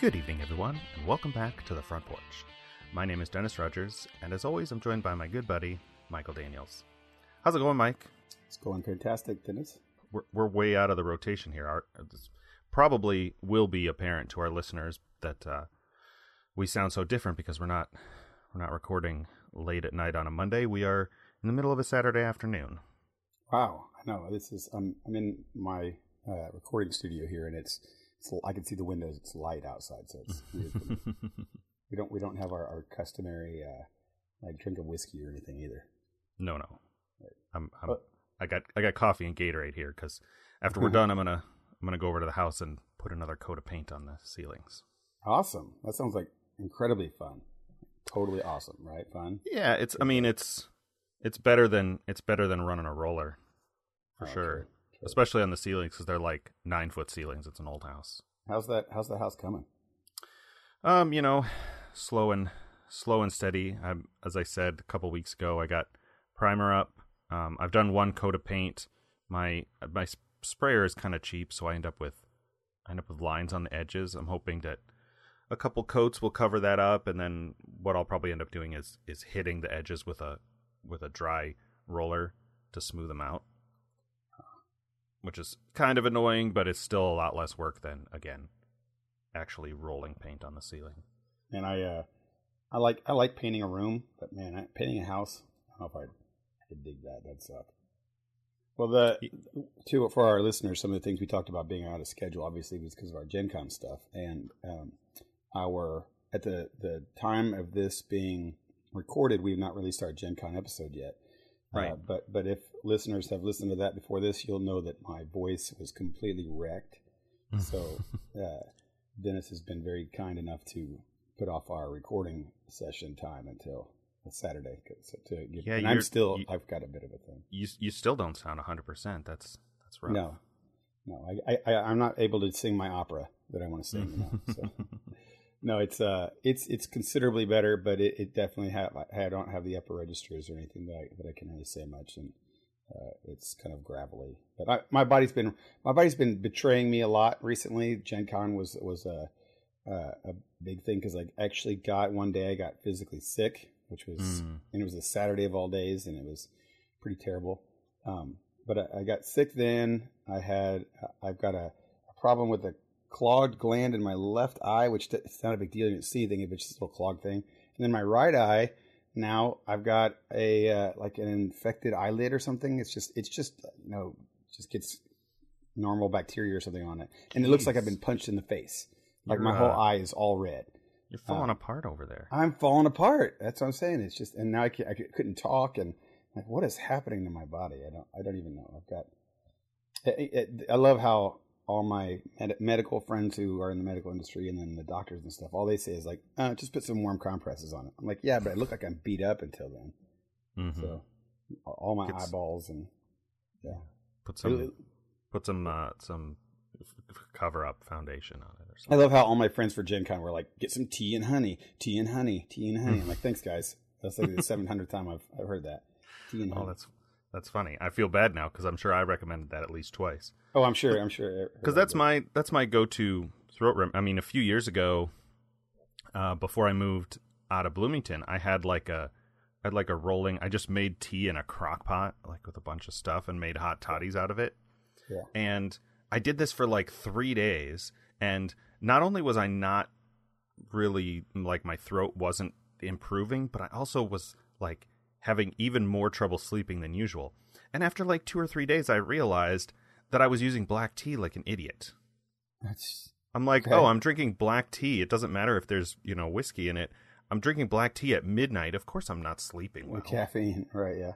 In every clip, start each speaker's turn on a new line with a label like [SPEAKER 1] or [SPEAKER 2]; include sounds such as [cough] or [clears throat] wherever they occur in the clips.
[SPEAKER 1] Good evening, everyone, and welcome back to the front porch. My name is Dennis Rogers, and as always, I'm joined by my good buddy, Michael Daniels. How's it going, Mike?
[SPEAKER 2] It's going fantastic, Dennis.
[SPEAKER 1] We're, we're way out of the rotation here. Our, this probably will be apparent to our listeners that uh, we sound so different because we're not we're not recording late at night on a Monday. We are in the middle of a Saturday afternoon.
[SPEAKER 2] Wow, I know this is. I'm I'm in my uh, recording studio here, and it's, it's I can see the windows. It's light outside, so it's weird. [laughs] we don't we don't have our, our customary uh, like drink of whiskey or anything either.
[SPEAKER 1] No, no. I'm, I'm
[SPEAKER 2] But-
[SPEAKER 1] I got I got coffee and Gatorade here because after we're [laughs] done, I'm gonna I'm gonna go over to the house and put another coat of paint on the ceilings.
[SPEAKER 2] Awesome. That sounds like incredibly fun. Totally awesome, right? Fun.
[SPEAKER 1] Yeah, it's I mean it's it's better than it's better than running a roller for
[SPEAKER 2] Oh,
[SPEAKER 1] sure,
[SPEAKER 2] true.
[SPEAKER 1] Especially on the ceilings because they're like nine foot ceilings. It's an old house.
[SPEAKER 2] How's that? How's the house coming?
[SPEAKER 1] Um, you know, slow and slow and steady. i as I said a couple weeks ago, I got primer up. Um, I've done one coat of paint. My my sprayer is kind of cheap, so I end up with I end up with lines on the edges. I'm hoping that a couple coats will cover that up, and then what I'll probably end up doing is is hitting the edges with a with a dry roller to smooth them out, which is kind of annoying, but it's still a lot less work than again actually rolling paint on the ceiling.
[SPEAKER 2] And I uh, I like I like painting a room, but man, I, painting a house, I don't know if I'd, I'd dig that. That'd suck. Well, the to for our listeners, some of the things we talked about being out of schedule, obviously, was because of our Gen Con stuff, and um, our at the the time of this being recorded, we've not released our Gen Con episode yet.
[SPEAKER 1] Right.
[SPEAKER 2] Uh, but but if listeners have listened to that before this, you'll know that my voice was completely wrecked. So uh, Dennis has been very kind enough to put off our recording session time until Saturday. 'cause- To give,
[SPEAKER 1] Yeah,
[SPEAKER 2] and I'm still
[SPEAKER 1] you-
[SPEAKER 2] I've got a bit of a thing.
[SPEAKER 1] you you still don't sound 100%. That's that's rough.
[SPEAKER 2] No, no, I, I I'm not able to sing my opera that I want to sing. Know, so. [laughs] No, it's uh, it's it's considerably better, but it, it definitely have I, I don't have the upper registers or anything that I, that I can really say much, and uh, it's kind of gravelly. But I, my body's been my body's been betraying me a lot recently. Gen Con was was a a, a big thing because I actually got one day I got physically sick, which was
[SPEAKER 1] Mm.
[SPEAKER 2] and it was a Saturday of all days, and it was pretty terrible. Um, but I, I got sick then. I had I've got a, a problem with a clogged gland in my left eye, which it's not a big deal. You don't see anything, it's just a little clogged thing. And then my right eye, now I've got a uh, like an infected eyelid or something. It's just it's just you know just gets normal bacteria or something on it, and it looks like I've been punched in the face. Like my
[SPEAKER 1] You're,
[SPEAKER 2] whole
[SPEAKER 1] uh,
[SPEAKER 2] eye is all red.
[SPEAKER 1] You're falling apart over there.
[SPEAKER 2] I'm falling apart. That's what I'm saying. It's just, and now I, can't, I couldn't talk, and like, what is happening to my body? I don't, I don't even know. I've got. It, it, I love how all my med- medical friends who are in the medical industry and then the doctors and stuff, all they say is like, uh, just put some warm compresses on it. I'm like, yeah, but I look like I'm beat up until then.
[SPEAKER 1] Mhm.
[SPEAKER 2] So all my
[SPEAKER 1] Gets-
[SPEAKER 2] eyeballs and yeah,
[SPEAKER 1] Put some put some uh, some cover up foundation on it or something.
[SPEAKER 2] I love how all my friends for Gen Con were like, get some tea and honey, tea and honey, tea and honey. I'm like, thanks guys. That's like the [laughs] 700th time I've, I've heard that. Tea and honey.
[SPEAKER 1] Oh, that's that's funny. I feel bad now because I'm sure I recommended that at least twice.
[SPEAKER 2] Oh, I'm sure. I'm sure.
[SPEAKER 1] Because that's my that's my go to throat. I mean, a few years ago, uh, before I moved out of Bloomington, I had like a I had like a rolling. I just made tea in a crock pot, like with a bunch of stuff, and made hot toddies out of it.
[SPEAKER 2] Yeah.
[SPEAKER 1] And I did this for like three days, and not only was I not really like my throat wasn't improving, but I also was like having even more trouble sleeping than usual. And after like two or three days, I realized that I was using black tea like an idiot.
[SPEAKER 2] That's,
[SPEAKER 1] I'm like,
[SPEAKER 2] Okay.
[SPEAKER 1] oh, I'm drinking black tea. It doesn't matter if there's, you know, whiskey in it. I'm drinking black tea at midnight. Of course I'm not sleeping well.
[SPEAKER 2] the caffeine, [laughs] right? Yeah.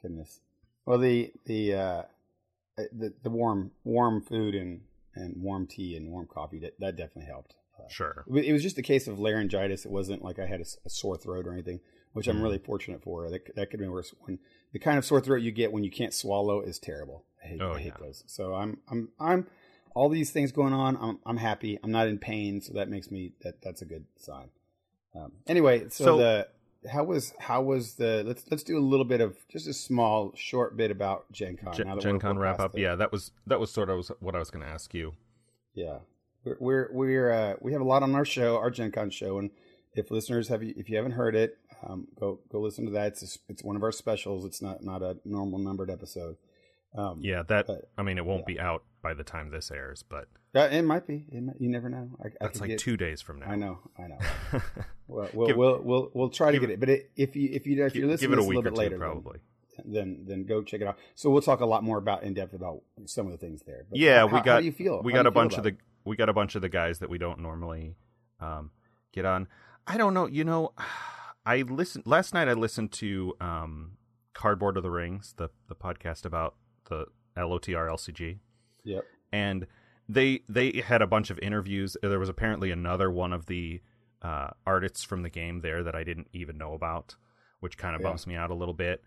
[SPEAKER 2] Goodness. Well, the the uh, the the warm warm food and and warm tea and warm coffee that that definitely helped. Uh,
[SPEAKER 1] Sure.
[SPEAKER 2] it was- just a case of laryngitis. It wasn't like I had a sore throat or anything, which I'm
[SPEAKER 1] Mhm.
[SPEAKER 2] really fortunate for. That that could be worse. When the kind of sore throat you get when you can't swallow is terrible. I hate,
[SPEAKER 1] Oh,
[SPEAKER 2] I hate
[SPEAKER 1] yeah.
[SPEAKER 2] those. So I'm I'm I'm all these things going on. I'm I'm happy. I'm not in pain, so that makes me that that's a good sign. Um, anyway, so,
[SPEAKER 1] So-
[SPEAKER 2] the how was how was the let's let's do a little bit of just a small short bit about Gen Con.
[SPEAKER 1] Gen, Gen Con wrap up. Yeah, that was that was sort of what I was going to ask you.
[SPEAKER 2] yeah. we're we're, we're uh, we have a lot on our show, our Gen Con show, and if listeners have if you haven't heard it, um, go go listen to that. It's it's one of our specials. It's not not a normal numbered episode.
[SPEAKER 1] Um, yeah, that but, I mean, it won't yeah. be out by the time this airs, but
[SPEAKER 2] uh, it might be. It might, you never know. I,
[SPEAKER 1] That's like get, two days from now.
[SPEAKER 2] I know. I know. [laughs] well, we'll, give, we'll, we'll we'll try to get it. it. But it, if you if you if you're listening,
[SPEAKER 1] give it
[SPEAKER 2] a,
[SPEAKER 1] week
[SPEAKER 2] a little bit
[SPEAKER 1] two,
[SPEAKER 2] later,
[SPEAKER 1] probably.
[SPEAKER 2] Then, then then go check it out. So we'll talk a lot more about in depth about some of the things there.
[SPEAKER 1] But yeah, how, we got.
[SPEAKER 2] How do you feel?
[SPEAKER 1] We
[SPEAKER 2] how
[SPEAKER 1] got a bunch of the we got a bunch of the guys that we don't normally um, get on. I don't know. You know, I listened last night. I listened to um, Cardboard of the Rings, the the podcast about the LOTR LCG.
[SPEAKER 2] Yep.
[SPEAKER 1] And they they had a bunch of interviews. There was apparently another one of the uh, artists from the game there that I didn't even know about, which kind of yeah. bumps me out a little bit.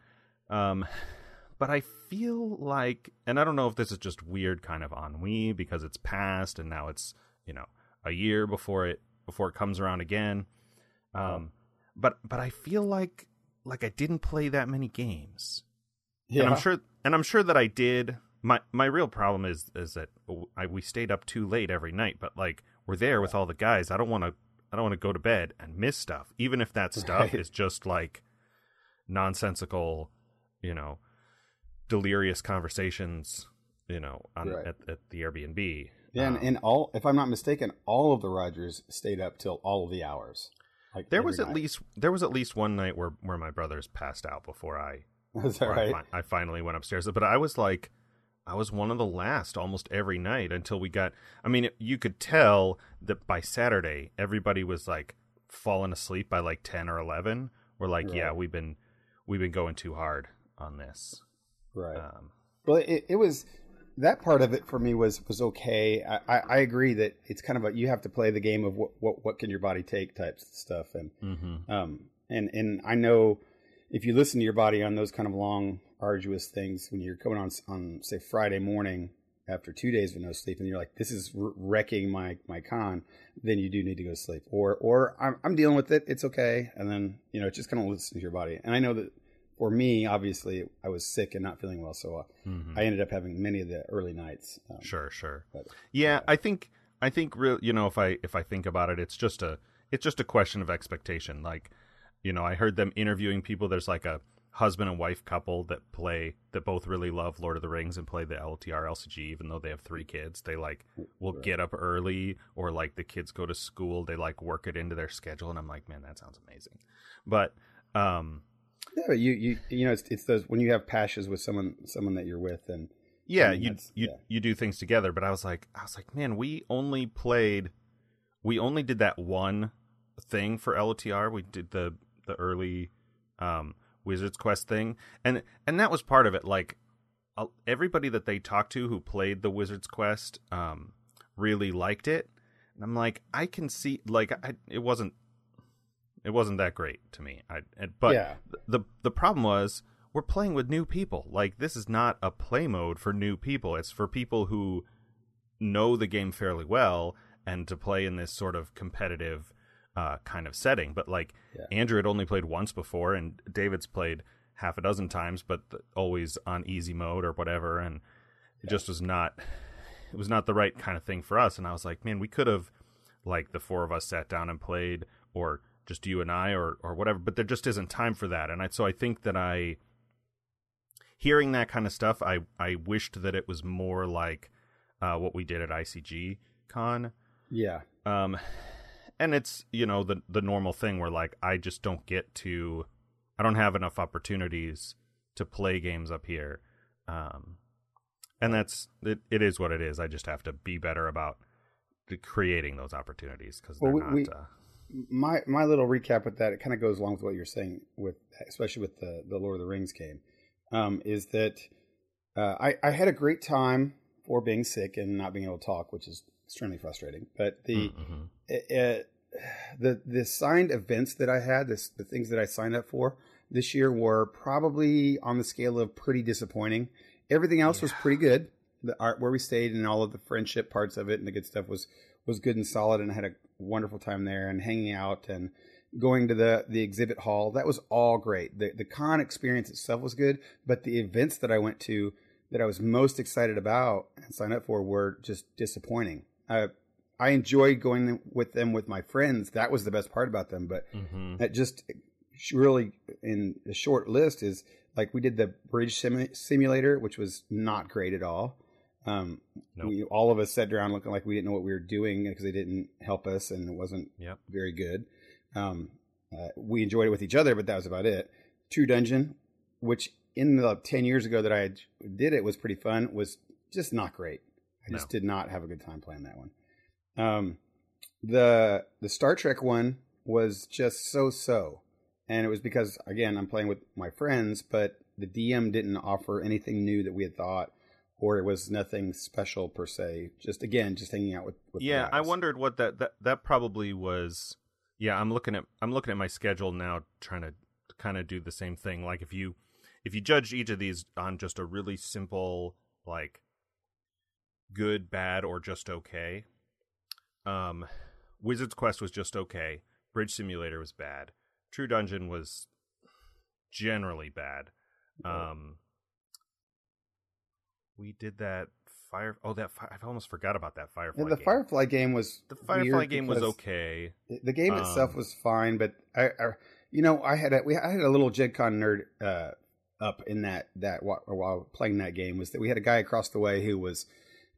[SPEAKER 1] Um, but I feel like, and I don't know if this is just weird kind of ennui because it's past and now it's you know a year before it before it comes around again. Um. But but I feel like like I didn't play that many games. Yeah. And I'm sure and I'm sure that I did. My my real problem is is that I, we stayed up too late every night, but like we're there with all the guys. I don't want to I don't want to go to bed and miss stuff, even if that stuff right. is just like nonsensical, you know, delirious conversations, you know, on, right. at, at the Airbnb.
[SPEAKER 2] Yeah, um, and, and, all if I'm not mistaken, all of the Rogers stayed up till all of the hours.
[SPEAKER 1] Like there was night. at least there was at least one night where where my brothers passed out before I [laughs]
[SPEAKER 2] Is that right?
[SPEAKER 1] I, I, finally went upstairs, but I was like, I was one of the last almost every night until we got. I mean, you could tell that by Saturday, everybody was like falling asleep by like ten or eleven. We're like, right. yeah, we've been we've been going too hard on this.
[SPEAKER 2] Right. Um, well, it, it was that part of it for me was was okay. I, I, I, agree that it's kind of a you have to play the game of what what, what can your body take types of stuff, and mm-hmm. um and and I know if you listen to your body on those kind of long, arduous things, when you're coming on on say Friday morning after two days with no sleep, and you're like, "This is wrecking my my con," then you do need to go to sleep. Or or I'm, I'm dealing with it. It's okay. And then you know, just kind of listen to your body. And I know that for me, obviously, I was sick and not feeling well, so uh, mm-hmm. I ended up having many of the early nights.
[SPEAKER 1] Um, sure, sure. But, yeah, I think I think real. You know, if I if I think about it, it's just a it's just a question of expectation. Like you know, I heard them interviewing people. There's like a husband and wife couple that play that both really love Lord of the Rings and play the LTR LCG, even though they have three kids. They like will right. get up early, or like the kids go to school. They like work it into their schedule, and I'm like, man, that sounds amazing. But um,
[SPEAKER 2] yeah, but you you you know, it's it's those when you have passions with someone someone that you're with, and
[SPEAKER 1] yeah, I mean, you you yeah. you do things together. But I was like, I was like, man, we only played, we only did that one thing for LOTR. We did the the early um, Wizards Quest thing, and and that was part of it. Like everybody that they talked to who played the Wizards Quest um, really liked it, and I'm like, I can see like I, it wasn't it wasn't that great to me. I but yeah. the the problem was we're playing with new people. Like this is not a play mode for new people. It's for people who know the game fairly well and to play in this sort of competitive uh, kind of setting. But like yeah. Andrew had only played once before, and David's played half a dozen times, but always on easy mode or whatever, and it just was not. It was not the right kind of thing for us, and I was like, man, we could have, like, the four of us sat down and played, or just you and I, or or whatever. But there just isn't time for that, and I so I think that I, hearing that kind of stuff, I I wished that it was more like uh, what we did at ICG Con.
[SPEAKER 2] Yeah.
[SPEAKER 1] Um, and it's you know the the normal thing where like I just don't get to I don't have enough opportunities to play games up here. Um and that's it, it is what it is. I just have to be better about creating those opportunities because well, we, we, uh,
[SPEAKER 2] my my little recap with that it kind of goes along with what you're saying with especially with the the Lord of the Rings game um, is that uh, I I had a great time for being sick and not being able to talk, which is extremely frustrating. But the mm-hmm. it, it, the the signed events that I had, this, the things that I signed up for this year were probably on the scale of pretty disappointing. Everything else yeah. was pretty good. The art where we stayed and all of the friendship parts of it and the good stuff was was good and solid, and I had a wonderful time there and hanging out and going to the the exhibit hall. That was all great. The the con experience itself was good, but the events that I went to that I was most excited about and signed up for were just disappointing. Uh, I enjoyed going with them with my friends. That was the best part about them. But
[SPEAKER 1] Mm-hmm.
[SPEAKER 2] that just really in the short list is like we did the bridge simu- simulator, which was not great at all. Um,
[SPEAKER 1] Nope.
[SPEAKER 2] we, all of us sat around looking like we didn't know what we were doing because they didn't help us and it wasn't
[SPEAKER 1] Yep.
[SPEAKER 2] very good. Um, uh, we enjoyed it with each other, but that was about it. True Dungeon, which in the 10 years ago that I did it was pretty fun, was just not great. I just did not have a good time playing that one. Um, the the Star Trek one was just so so, and it was because again I'm playing with my friends, but the DM didn't offer anything new that we had thought, or it was nothing special per se. Just again, just hanging out with. with
[SPEAKER 1] yeah i wondered what that, that that probably was. Yeah i'm looking at i'm looking at my schedule now trying to kind of do the same thing. Like if you if you judge each of these on just a really simple like good bad or just okay um wizard's quest was just okay. Bridge simulator was bad. True dungeon was generally bad. Um we did that fire oh that fi- i almost forgot about that firefly
[SPEAKER 2] And the
[SPEAKER 1] game.
[SPEAKER 2] Firefly game was
[SPEAKER 1] The Firefly game was okay.
[SPEAKER 2] The game itself
[SPEAKER 1] Um,
[SPEAKER 2] was fine, but I, I, you know, I had a we I had a little Gen Con nerd uh, up in that that while, while playing that game was that we had a guy across the way who was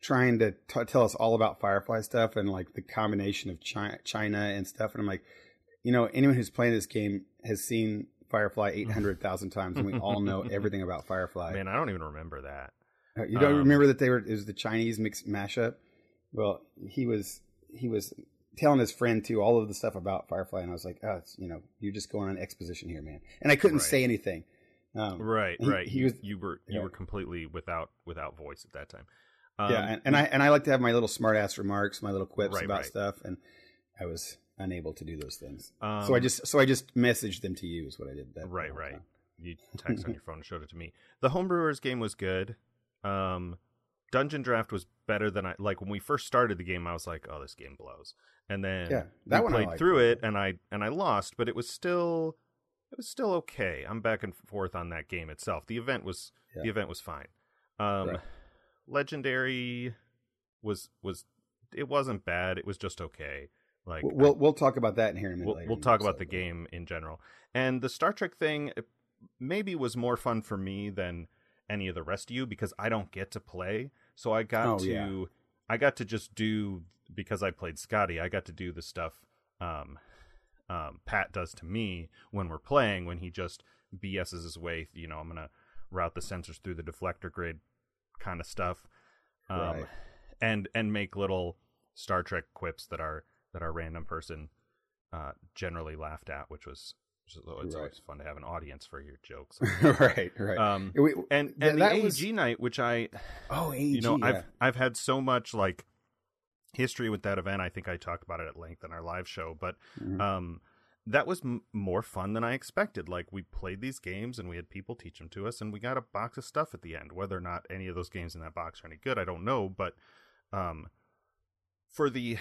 [SPEAKER 2] trying to t- tell us all about Firefly stuff and like the combination of China, China and stuff, and I'm like, you know, anyone who's playing this game has seen Firefly eight hundred thousand times, and we all know [laughs] everything about Firefly.
[SPEAKER 1] Man, I don't even remember that.
[SPEAKER 2] You don't
[SPEAKER 1] Um,
[SPEAKER 2] remember that they were it was the Chinese mix mashup? Well, he was he was telling his friend too all of the stuff about Firefly, and I was like, oh, it's, you know, you're just going on exposition here, man. And I couldn't
[SPEAKER 1] Right.
[SPEAKER 2] say anything. Um,
[SPEAKER 1] Right,
[SPEAKER 2] He-
[SPEAKER 1] right.
[SPEAKER 2] he
[SPEAKER 1] you,
[SPEAKER 2] was-
[SPEAKER 1] you were you
[SPEAKER 2] yeah.
[SPEAKER 1] were completely without without voice at that time. Um,
[SPEAKER 2] yeah, and, and I and I like to have my little smart ass remarks, my little quips
[SPEAKER 1] Right,
[SPEAKER 2] about
[SPEAKER 1] right.
[SPEAKER 2] stuff, and I was unable to do those things.
[SPEAKER 1] um,
[SPEAKER 2] so I just so I just messaged them to you is what I did. That
[SPEAKER 1] Right, right.
[SPEAKER 2] time.
[SPEAKER 1] you [laughs] text on your phone and showed it to me. The Homebrewers game was good. Um, Dungeon Draft was better than I like when we first started the game. I was like, "Oh, this game blows," and then
[SPEAKER 2] Yeah, that
[SPEAKER 1] we played through it, and I and I lost, but it was still it was still okay. I'm back and forth on that game itself. The event was
[SPEAKER 2] Yeah.
[SPEAKER 1] the event was fine. Um,
[SPEAKER 2] Right.
[SPEAKER 1] Legendary was was it wasn't bad. It was just okay. Like
[SPEAKER 2] We'll we'll, we'll talk about that in here in a minute.
[SPEAKER 1] we'll,
[SPEAKER 2] later
[SPEAKER 1] we'll talk about the game in general. And the Star Trek thing maybe was more fun for me than any of the rest of you because I don't get to play. So I got
[SPEAKER 2] Oh,
[SPEAKER 1] to
[SPEAKER 2] yeah.
[SPEAKER 1] I got to just do because I played Scotty, I got to do the stuff um um Pat does to me when we're playing when he just BS's his way, you know, I'm going to route the sensors through the deflector grid kind of stuff. Um
[SPEAKER 2] Right.
[SPEAKER 1] and and make little Star Trek quips that are that our random person uh, generally laughed at, which was it's
[SPEAKER 2] Right.
[SPEAKER 1] always fun to have an audience for your jokes. [laughs]
[SPEAKER 2] right, right.
[SPEAKER 1] um, and and the AEG
[SPEAKER 2] was-
[SPEAKER 1] night, which I
[SPEAKER 2] oh, AEG,
[SPEAKER 1] you know
[SPEAKER 2] yeah.
[SPEAKER 1] I've I've had so much like history with that event. I think I talked about it at length in our live show, but
[SPEAKER 2] Mhm.
[SPEAKER 1] um, that was m- more fun than I expected. Like we played these games and we had people teach them to us, and we got a box of stuff at the end. Whether or not any of those games in that box are any good, I don't know. But um, for the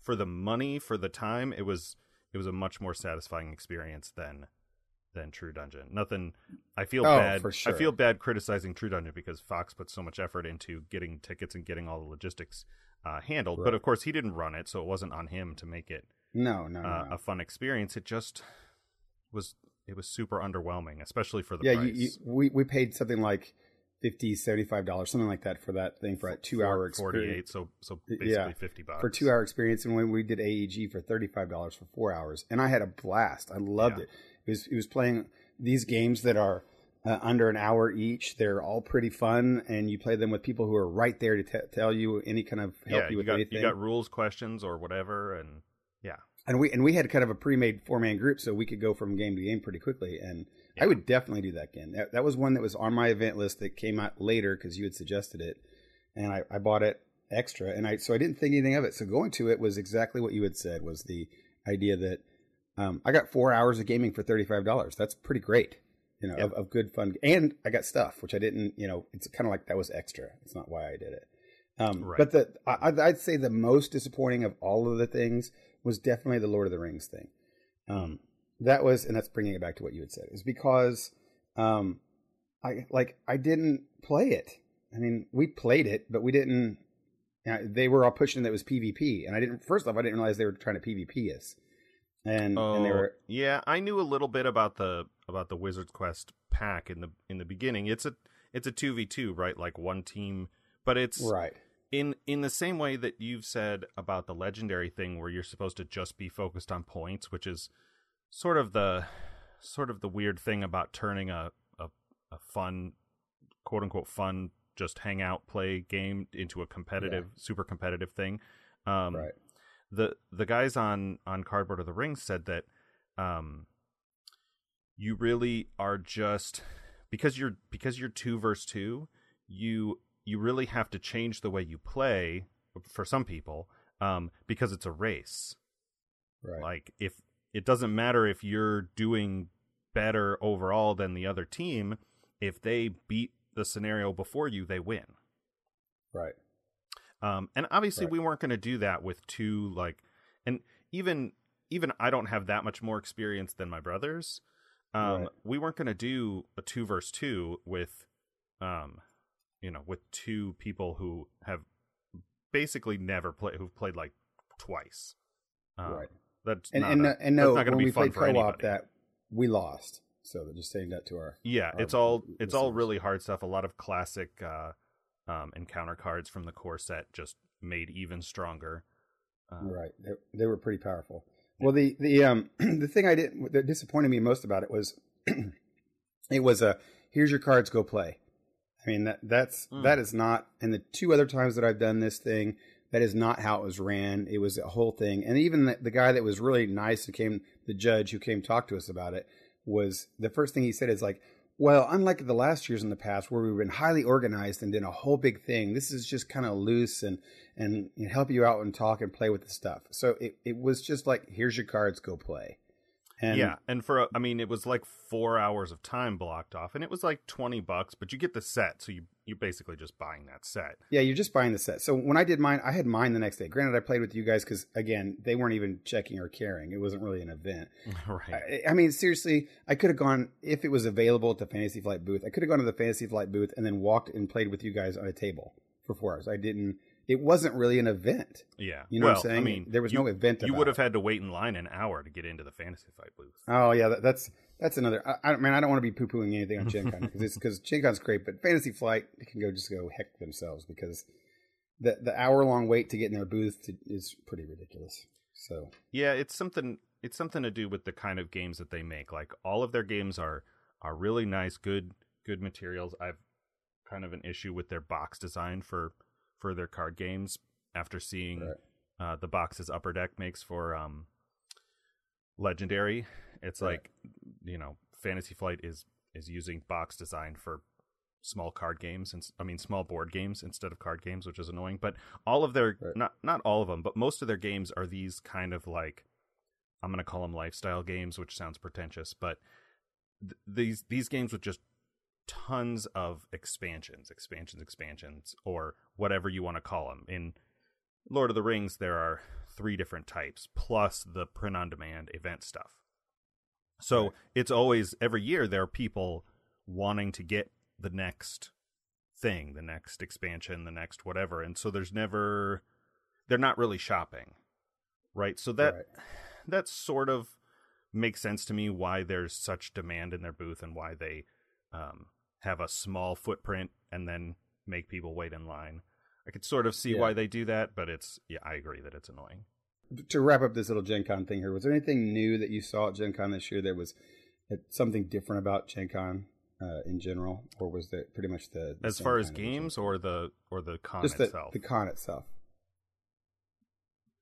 [SPEAKER 1] for the money for the time, it was it was a much more satisfying experience than than True Dungeon. Nothing. I feel
[SPEAKER 2] Oh,
[SPEAKER 1] bad.
[SPEAKER 2] for sure.
[SPEAKER 1] I feel bad criticizing True Dungeon because Fox put so much effort into getting tickets and getting all the logistics uh, handled. But of course, he didn't run it, so it wasn't on him to make it
[SPEAKER 2] no, no,
[SPEAKER 1] uh,
[SPEAKER 2] no.
[SPEAKER 1] a fun experience. It just was it was super underwhelming, especially for the
[SPEAKER 2] yeah, you, you, we we paid something like 50 75 dollars, something like that for that thing for a two hour experience.
[SPEAKER 1] forty-eight, so so basically
[SPEAKER 2] Yeah,
[SPEAKER 1] fifty bucks
[SPEAKER 2] for two hour experience, and when we did AEG for thirty five dollars for four hours, and I had a blast. I loved
[SPEAKER 1] Yeah.
[SPEAKER 2] it. It was it was playing these games that are uh, under an hour each. They're all pretty fun, and you play them with people who are right there to t- tell you any kind of help
[SPEAKER 1] Yeah,
[SPEAKER 2] you
[SPEAKER 1] you
[SPEAKER 2] with
[SPEAKER 1] got
[SPEAKER 2] anything.
[SPEAKER 1] you got rules questions or whatever, and yeah,
[SPEAKER 2] and we and we had kind of a pre made four man group, so we could go from game to game pretty quickly. And I would definitely do that again. That, that was one that was on my event list that came out later because you had suggested it, and I, I bought it extra, and I so I didn't think anything of it. So going to it was exactly what you had said was the idea that um, I got four hours of gaming for thirty five dollars. That's pretty great, you know,
[SPEAKER 1] Yeah.
[SPEAKER 2] of, of good fun, and I got stuff which I didn't. You know, it's kind of like that was extra. It's not why I did it. Um,
[SPEAKER 1] Right.
[SPEAKER 2] But the I, I'd- I'd say the most disappointing of all of the things was definitely the Lord of the Rings thing. Um, that was, and that's bringing it back to what you had said, is because um, I like I didn't play it. I mean, we played it, but we didn't. And they were all pushing that it was PvP, and I didn't. First off, I didn't realize they were trying to PvP us. And,
[SPEAKER 1] oh,
[SPEAKER 2] and they were
[SPEAKER 1] yeah, I knew a little bit about the about the Wizards Quest pack in the in the beginning. It's a it's a two v two, right? Like one team, but it's
[SPEAKER 2] right
[SPEAKER 1] in in the same way that you've said about the legendary thing, where you're supposed to just be focused on points, which is sort of the sort of the weird thing about turning a a, a fun quote unquote fun just hang out play game into a competitive yeah. super competitive thing um,
[SPEAKER 2] right.
[SPEAKER 1] the the guys on on cardboard of the rings said that um you really are just because you're because you're two versus two you you really have to change the way you play for some people um because it's a race.
[SPEAKER 2] Right.
[SPEAKER 1] Like if it doesn't matter if you're doing better overall than the other team if they beat the scenario before you they win
[SPEAKER 2] right
[SPEAKER 1] um, and obviously,
[SPEAKER 2] right.
[SPEAKER 1] we weren't going to do that with two like, and even even I don't have that much more experience than my brothers. Um, right. We weren't going to do a two versus two with, um, you know, with two people who have basically never played, who've played like twice.
[SPEAKER 2] Um, right.
[SPEAKER 1] That's
[SPEAKER 2] and
[SPEAKER 1] not
[SPEAKER 2] and,
[SPEAKER 1] a,
[SPEAKER 2] and no,
[SPEAKER 1] when
[SPEAKER 2] we played co-op, that we lost. So just saying that to our
[SPEAKER 1] yeah,
[SPEAKER 2] our
[SPEAKER 1] it's all it's all really hard stuff. A lot of classic. Uh, um, encounter cards from the core set just made even stronger.
[SPEAKER 2] Uh, right, they, they, were pretty powerful. Well, the the um [clears throat] the thing I didn't that disappointed me most about it was [clears throat] it was a here's your cards, go play. I mean that that's mm. that is not. And the two other times that I've done this thing, that is not how it was ran. It was a whole thing. And even the, the guy that was really nice who came, the judge who came talk to us about it, was the first thing he said is like, well, unlike the last years in the past where we've been highly organized and did a whole big thing, this is just kind of loose and and help you out and talk and play with the stuff. So it, it was just like, here's your cards, go play.
[SPEAKER 1] And yeah, and for I mean, it was like four hours of time blocked off, and it was like twenty bucks, but you get the set, so you you're basically just buying that set.
[SPEAKER 2] Yeah, you're just buying the set. So when I did mine, I had mine the next day. Granted, I played with you guys because again, they weren't even checking or caring. It wasn't really an event. [laughs]
[SPEAKER 1] right.
[SPEAKER 2] I, I mean, seriously, I could have gone if it was available at the Fantasy Flight booth. I could have gone to the Fantasy Flight booth and then walked and played with you guys on a table for four hours. I didn't it wasn't really an event.
[SPEAKER 1] Yeah.
[SPEAKER 2] You know
[SPEAKER 1] well,
[SPEAKER 2] what I'm saying?
[SPEAKER 1] I mean,
[SPEAKER 2] there was
[SPEAKER 1] you,
[SPEAKER 2] no event.
[SPEAKER 1] You would have had to wait in line an hour to get into the Fantasy Flight booth.
[SPEAKER 2] Oh yeah, that, that's that's another. I, I mean, I don't want to be poo pooing anything on Gen Con because it's [laughs] because Gen Con's great, but Fantasy Flight can go just go heck themselves because the the hour long wait to get in their booth to, is pretty ridiculous. So
[SPEAKER 1] yeah, it's something. It's something to do with the kind of games that they make. Like all of their games are are really nice, good good materials. I've kind of an issue with their box design for for their card games after seeing right. uh, the boxes Upper Deck makes for um, Legendary. It's right. like you know, Fantasy Flight is is using box design for small card games and I mean small board games instead of card games, which is annoying. But all of their right. not not all of them, but most of their games are these kind of like I'm going to call them lifestyle games, which sounds pretentious, but th- these these games with just tons of expansions, expansions, expansions, or whatever you want to call them. In Lord of the Rings, there are three different types, plus the print on demand event stuff. So right. it's always, every year, there are people wanting to get the next thing, the next expansion, the next whatever. And so there's never, they're not really shopping. Right. So that, right. that sort of makes sense to me why there's such demand in their booth and why they um, have a small footprint and then make people wait in line. I could sort of see yeah. why they do that, but it's yeah, I agree that it's annoying.
[SPEAKER 2] To wrap up this little Gen Con thing here, was there anything new that you saw at Gen Con this year that was something different about Gen Con uh, in general, or was that pretty much the,
[SPEAKER 1] the as far as games or the or the con
[SPEAKER 2] Just
[SPEAKER 1] itself?
[SPEAKER 2] The, the con itself.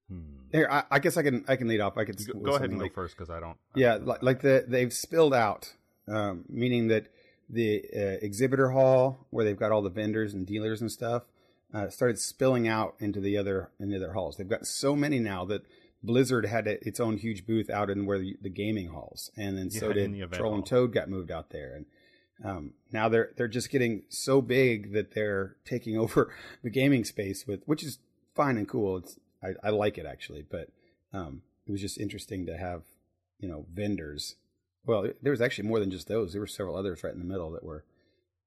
[SPEAKER 1] Hmm.
[SPEAKER 2] Here, I, I, guess I can I can lead off. I could
[SPEAKER 1] go, go ahead and like, go first because I don't.
[SPEAKER 2] I yeah, don't like, like the they've spilled out, um, meaning that the uh, exhibitor hall where they've got all the vendors and dealers and stuff uh, started spilling out into the other in the other halls. They've got so many now that Blizzard had a, its own huge booth out in where the, the gaming halls, and then so did the Troll hall. and Toad got moved out there, and um, now they're they're just getting so big that they're taking [laughs] over the gaming space with, which is fine and cool. It's I, I like it actually, but um, it was just interesting to have you know vendors well, there was actually more than just those. There were several others right in the middle that were,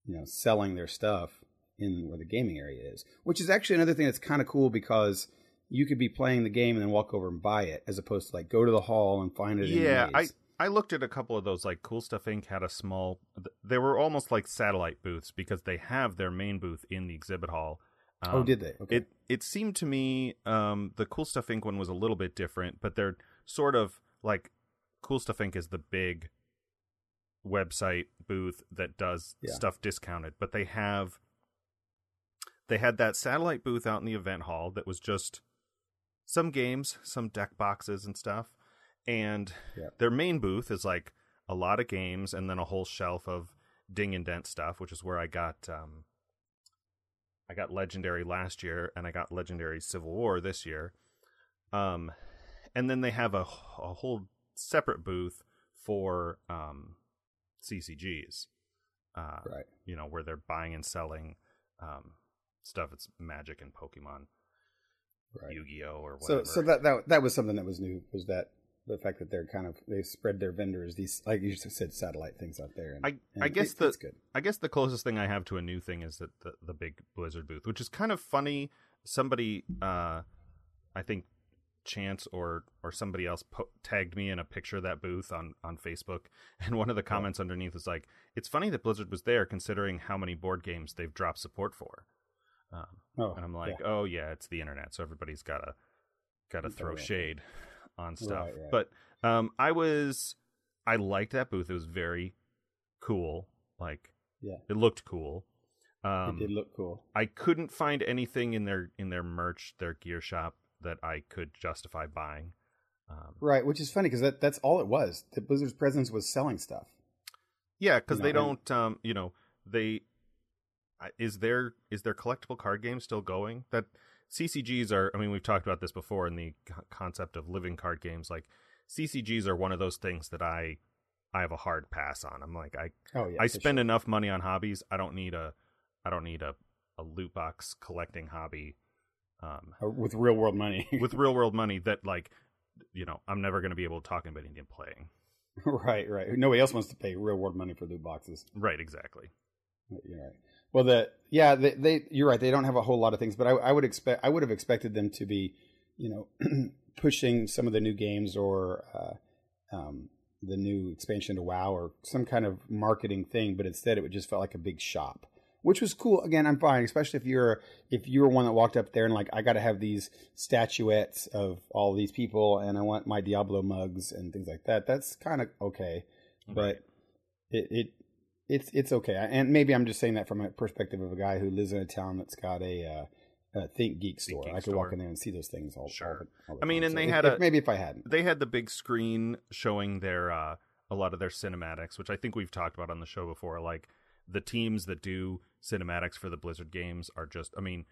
[SPEAKER 2] you know, selling their stuff in where the gaming area is, which is actually another thing that's kind of cool because you could be playing the game and then walk over and buy it, as opposed to like go to the hall and find it.
[SPEAKER 1] Yeah, I I looked at a couple of those. Like Cool Stuff Inc. had a small. They were almost like satellite booths because they have their main booth in the exhibit hall.
[SPEAKER 2] Um, oh, did they?
[SPEAKER 1] Okay. It it seemed to me um, the Cool Stuff Inc. one was a little bit different, but they're sort of like Cool Stuff Inc. is the big website booth that does yeah. stuff discounted, but they have they had that satellite booth out in the event hall that was just some games, some deck boxes and stuff. And yeah. their main booth is like a lot of games and then a whole shelf of ding and dent stuff, which is where I got um I got legendary last year and I got legendary Civil War this year. Um and then they have a, a whole separate booth for um CCGs.
[SPEAKER 2] Uh, right.
[SPEAKER 1] You know, where they're buying and selling um, stuff. It's Magic and Pokemon, right. Yu-Gi-Oh or whatever.
[SPEAKER 2] So, so that, that that was something that was new. Was that the fact that they're kind of they spread their vendors these like you just said satellite things out there. And,
[SPEAKER 1] I
[SPEAKER 2] and
[SPEAKER 1] I guess the I guess the closest thing I have to a new thing is that the the big Blizzard booth, which is kind of funny. Somebody, uh, I think chance or or somebody else po- tagged me in a picture of that booth on on Facebook [laughs] and one of the comments yeah. underneath was like it's funny that Blizzard was there considering how many board games they've dropped support for um, oh, and I'm like yeah. oh yeah it's the internet so everybody's got to got to throw shade on stuff right, right. but um I was I liked that booth it was very cool like
[SPEAKER 2] yeah
[SPEAKER 1] it looked cool um,
[SPEAKER 2] it did look cool.
[SPEAKER 1] I couldn't find anything in their in their merch, their gear shop that I could justify buying.
[SPEAKER 2] Um, right, which is funny because that, that's all it was. The Blizzard's presence was selling stuff.
[SPEAKER 1] Yeah, because you know, they don't, um, you know, they is their is their collectible card game still going? That CCGs are. I mean, we've talked about this before in the concept of living card games. Like CCGs are one of those things that I I have a hard pass on. I'm like I oh, yeah, I spend sure. enough money on hobbies. I don't need a I don't need a a loot box collecting hobby
[SPEAKER 2] um, uh, with real world money. [laughs]
[SPEAKER 1] with real world money that like you know I'm never going to be able to talk anybody into playing. [laughs]
[SPEAKER 2] right, right. Nobody else wants to pay real world money for loot boxes.
[SPEAKER 1] Right, exactly.
[SPEAKER 2] You're right. Well, the yeah, they, they you're right. They don't have a whole lot of things, but I, I would expect I would have expected them to be, you know, [clears throat] pushing some of the new games or uh, um, the new expansion to WoW or some kind of marketing thing. But instead, it would just felt like a big shop which was cool. Again, I'm fine, especially if you're if you were one that walked up there and like I got to have these statuettes of all these people, and I want my Diablo mugs and things like that. That's kind of okay, right. but it it it's it's okay. And maybe I'm just saying that from a perspective of a guy who lives in a town that's got a. Uh, Think Geek store. Think Geek I could store. walk in there and see those things all.
[SPEAKER 1] Sure.
[SPEAKER 2] All
[SPEAKER 1] all I mean, and so they if, had
[SPEAKER 2] a maybe if I hadn't,
[SPEAKER 1] they had the big screen showing their uh, a lot of their cinematics, which I think we've talked about on the show before. Like the teams that do cinematics for the Blizzard games are just I mean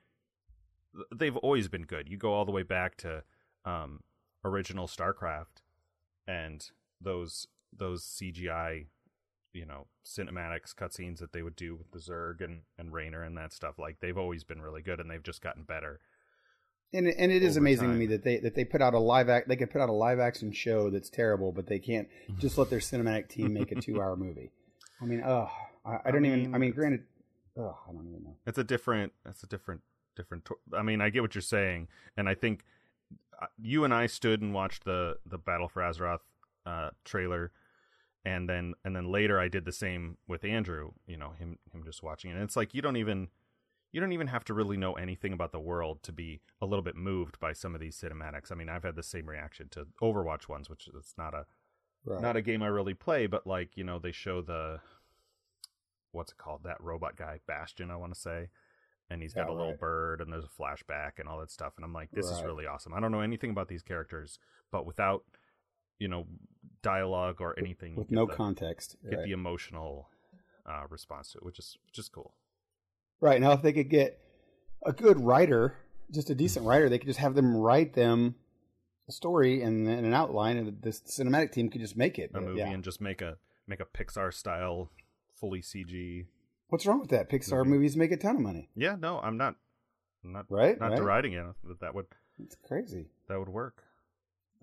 [SPEAKER 1] they've always been good. You go all the way back to um, original StarCraft and those those CGI you know cinematics cutscenes that they would do with the Zerg and and Raynor and that stuff like they've always been really good and they've just gotten better.
[SPEAKER 2] And and it is amazing time. to me that they that they put out a live act they could put out a live action show that's terrible but they can't [laughs] just let their cinematic team make a 2 hour movie. I mean, oh, I, I don't I mean, even I mean granted Oh, I don't even know.
[SPEAKER 1] It's a different. It's a different. Different. I mean, I get what you're saying, and I think uh, you and I stood and watched the the Battle for Azeroth uh, trailer, and then and then later I did the same with Andrew. You know, him him just watching it. And it's like you don't even you don't even have to really know anything about the world to be a little bit moved by some of these cinematics. I mean, I've had the same reaction to Overwatch ones, which it's not a right. not a game I really play, but like you know they show the what's it called? That robot guy, Bastion, I want to say. And he's got a little right. bird and there's a flashback and all that stuff. And I'm like, this right. is really awesome. I don't know anything about these characters, but without, you know, dialogue or anything,
[SPEAKER 2] with no the, context,
[SPEAKER 1] get right. the emotional uh, response to it, which is which is cool.
[SPEAKER 2] Right now, if they could get a good writer, just a decent writer, they could just have them write them a story and, and an outline, and the cinematic team could just make it
[SPEAKER 1] a movie yeah. and just make a make a Pixar style fully CG.
[SPEAKER 2] What's wrong with that? Pixar movie. movies make a ton of money.
[SPEAKER 1] Yeah, no, I'm not. I'm not
[SPEAKER 2] right.
[SPEAKER 1] Not
[SPEAKER 2] right?
[SPEAKER 1] deriding it. That that would.
[SPEAKER 2] It's crazy.
[SPEAKER 1] That would work.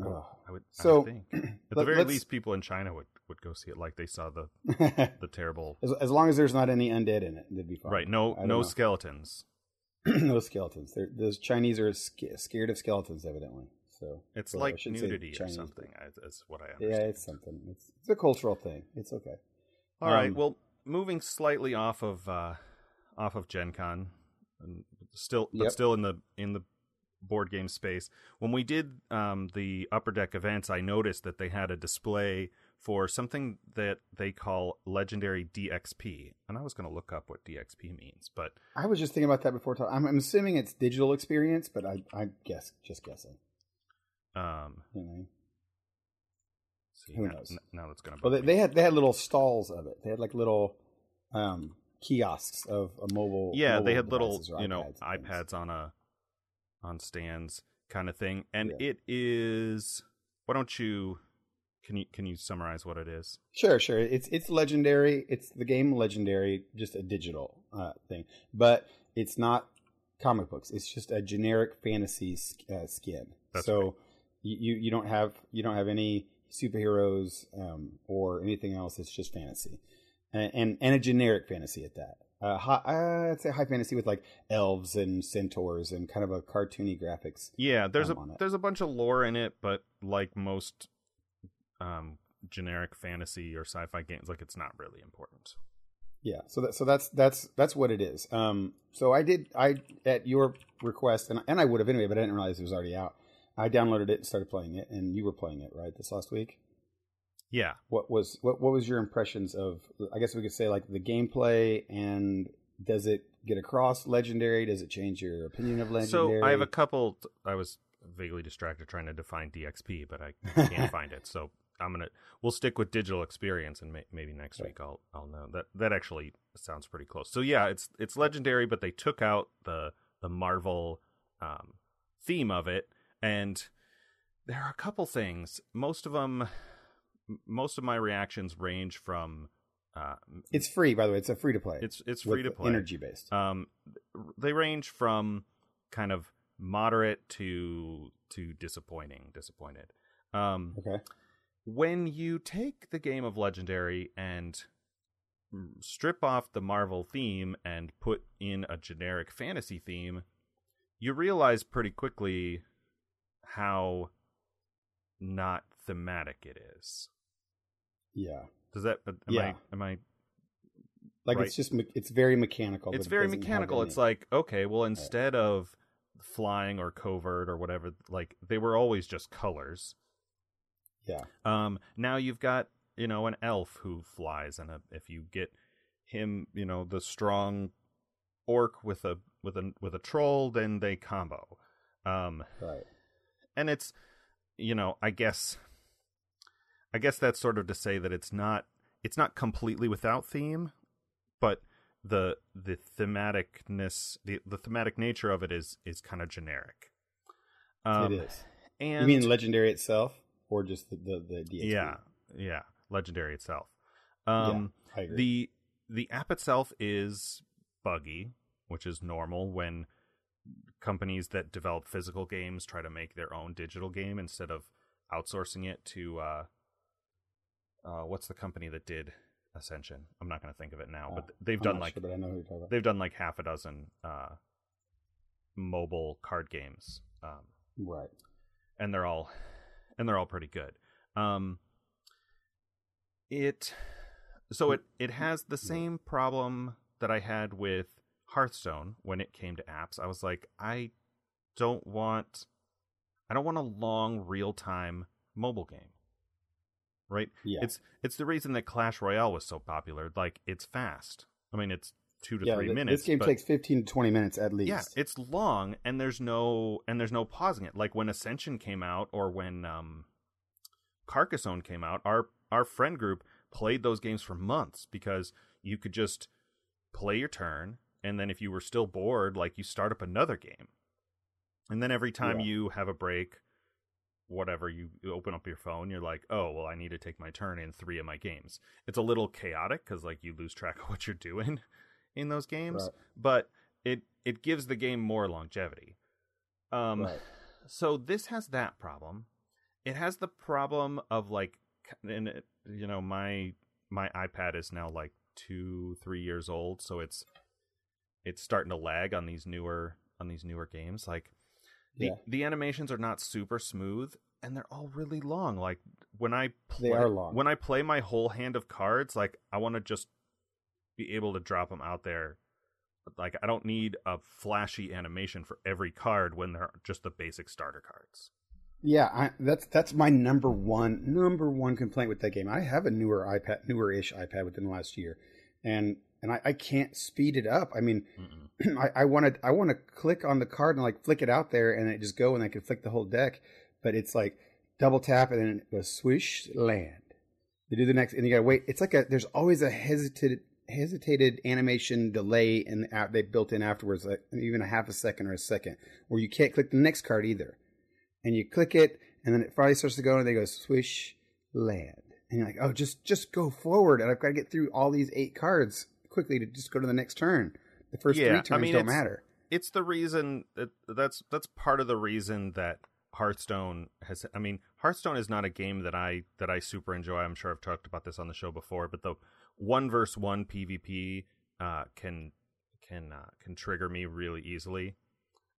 [SPEAKER 2] Oh.
[SPEAKER 1] I would.
[SPEAKER 2] So,
[SPEAKER 1] I think. [clears throat] at the very least, people in China would would go see it. Like they saw the [laughs] the terrible.
[SPEAKER 2] as long as there's not any undead in it, it'd be fine.
[SPEAKER 1] Right. No no
[SPEAKER 2] know.
[SPEAKER 1] skeletons. [clears throat]
[SPEAKER 2] no skeletons. They're, those Chinese are sca- scared of skeletons, evidently. So
[SPEAKER 1] It's
[SPEAKER 2] Well,
[SPEAKER 1] like nudity or something. That's what I understand.
[SPEAKER 2] yeah, it's something. It's it's a cultural thing. It's okay.
[SPEAKER 1] All right.
[SPEAKER 2] Um,
[SPEAKER 1] Well, moving slightly off of uh, off of Gen Con, and still, but
[SPEAKER 2] Yep.
[SPEAKER 1] still in the in the board game space. When we did um, the Upper Deck events, I noticed that they had a display for something that they call Legendary DXP, and I was going to look up what DXP means, but
[SPEAKER 2] I was just thinking about that before. Talk- I'm, I'm assuming it's digital experience, but I I guess just guessing.
[SPEAKER 1] um,
[SPEAKER 2] You know.
[SPEAKER 1] See,
[SPEAKER 2] Who
[SPEAKER 1] now,
[SPEAKER 2] knows?
[SPEAKER 1] now that's going to.
[SPEAKER 2] Well, they, they had they had little stalls of it. They had like little um, kiosks of a mobile.
[SPEAKER 1] yeah, they had little you know
[SPEAKER 2] iPads
[SPEAKER 1] iPads on a on stands kind of thing, and
[SPEAKER 2] Yeah.
[SPEAKER 1] it is. Why don't you? Can you can you summarize what it is?
[SPEAKER 2] Sure, sure. It's it's legendary. It's the game legendary, just a digital uh, thing, but it's not comic books. It's just a generic fantasy uh, skin.
[SPEAKER 1] That's
[SPEAKER 2] so
[SPEAKER 1] right.
[SPEAKER 2] you you don't have you don't have any superheroes um, or anything else. It's just fantasy, and and, and a generic fantasy at that. Uh, high, uh, I'd say high fantasy with like elves and centaurs and kind of a cartoony graphics.
[SPEAKER 1] Yeah, there's
[SPEAKER 2] um,
[SPEAKER 1] a there's a bunch of lore in it, but like most um generic fantasy or sci-fi games, like it's not really important.
[SPEAKER 2] Yeah, so that so that's that's that's what it is. Um, so I did I at your request, and and I would have anyway, but I didn't realize it was already out. I downloaded it and started playing it, and you were playing it right this last week.
[SPEAKER 1] Yeah.
[SPEAKER 2] What was what what was your impressions of? I guess we could say like the gameplay, and does it get across legendary? Does it change your opinion of legendary?
[SPEAKER 1] So I have a couple. I was vaguely distracted trying to define DXP, but I can't [laughs] find it. So I'm gonna we'll stick with digital experience, and may, maybe next
[SPEAKER 2] Right.
[SPEAKER 1] week I'll I'll know that that actually sounds pretty close. So yeah, it's it's legendary, but they took out the the Marvel um, theme of it, and there are a couple things. Most of them, most of my reactions range from. Uh,
[SPEAKER 2] It's free, by the way. It's a free to play.
[SPEAKER 1] it's it's free to play.
[SPEAKER 2] energy based.
[SPEAKER 1] Um, they range from kind of moderate to to disappointing. Disappointed. Um,
[SPEAKER 2] Okay.
[SPEAKER 1] when you take the game of Legendary and strip off the Marvel theme and put in a generic fantasy theme, you realize pretty quickly how not thematic it is.
[SPEAKER 2] Yeah,
[SPEAKER 1] Does that? Am
[SPEAKER 2] Yeah.
[SPEAKER 1] I? Am I?
[SPEAKER 2] like
[SPEAKER 1] Right.
[SPEAKER 2] it's just me- it's very mechanical.
[SPEAKER 1] it's very mechanical. It's like okay, well, instead of flying or covert or whatever, like they were always just colors.
[SPEAKER 2] yeah,
[SPEAKER 1] Um, now you've got you know an elf who flies, and a, if you get him, you know, the strong orc with a with a with a troll, then they combo. Um,
[SPEAKER 2] right.
[SPEAKER 1] And it's you know i guess i guess that's sort of to say that it's not it's not completely without theme but the the thematicness the, the thematic nature of it is is kind of generic um
[SPEAKER 2] it is.
[SPEAKER 1] and
[SPEAKER 2] you mean legendary itself, or just the the, the DXP?
[SPEAKER 1] yeah yeah legendary itself um
[SPEAKER 2] agree.
[SPEAKER 1] the the app itself is buggy which is normal when companies that develop physical games try to make their own digital game instead of outsourcing it to uh uh what's the company that did ascension i'm not going to think of it now but
[SPEAKER 2] Uh,
[SPEAKER 1] they've
[SPEAKER 2] I'm
[SPEAKER 1] done like
[SPEAKER 2] sure, I know who you're about.
[SPEAKER 1] they've done like half a dozen uh mobile card games um
[SPEAKER 2] Right.
[SPEAKER 1] and they're all and they're all pretty good. Um it so it it has the same problem that I had with Hearthstone when it came to apps. I was like, I don't want I don't want a long real-time mobile game. Right?
[SPEAKER 2] Yeah.
[SPEAKER 1] It's it's the reason that Clash Royale was so popular. Like it's fast. I mean, it's 2 to
[SPEAKER 2] yeah,
[SPEAKER 1] 3
[SPEAKER 2] th-
[SPEAKER 1] minutes.
[SPEAKER 2] This game takes 15 to 20 minutes at least.
[SPEAKER 1] yeah, it's long and there's no and there's no pausing it. Like when Ascension came out or when um Carcassonne came out, our our friend group played those games for months because you could just play your turn and then if you were still bored, like you start up another game. And then every time
[SPEAKER 2] Yeah.
[SPEAKER 1] you have a break, whatever, you, open up your phone, you're like, "Oh, well, I need to take my turn in 3 of my games." It's a little chaotic cuz like you lose track [laughs] of what you're doing in those games
[SPEAKER 2] Right.
[SPEAKER 1] but it it gives the game more longevity. Um
[SPEAKER 2] Right.
[SPEAKER 1] so this has that problem. It has the problem of like and it, you know my my iPad is now like two three years old, so it's it's starting to lag on these newer on these newer games. Like the
[SPEAKER 2] Yeah.
[SPEAKER 1] the animations are not super smooth, and they're all really long. Like when I play,
[SPEAKER 2] They are long.
[SPEAKER 1] when I play my whole hand of cards, like I want to just be able to drop them out there. Like I don't need a flashy animation for every card when they're just the basic starter cards.
[SPEAKER 2] Yeah, I, that's that's my number one number one complaint with that game. I have a newer iPad, newer-ish iPad within the last year, and and I, I can't speed it up. I mean, [clears throat] I, want to I want to click on the card and like flick it out there, and it just go, and I can flick the whole deck. But it's like double tap, and then it goes swish land. They do the next, and you gotta wait. It's like a there's always a hesitated hesitated animation delay and the they built in afterwards, like even a half a second or a second, where you can't click the next card either. And you click it, and then it finally starts to go, and they go swish land, and you're like, oh, just just go forward, and I've got to get through all these eight cards quickly to just go to the next turn. The first
[SPEAKER 1] Yeah,
[SPEAKER 2] three turns
[SPEAKER 1] mean,
[SPEAKER 2] don't matter.
[SPEAKER 1] it's the reason that that's that's part of the reason that Hearthstone has I mean Hearthstone is not a game that I that I super enjoy. I'm sure I've talked about this on the show before, but the one versus one PvP uh, can can uh, can trigger me really easily. [laughs]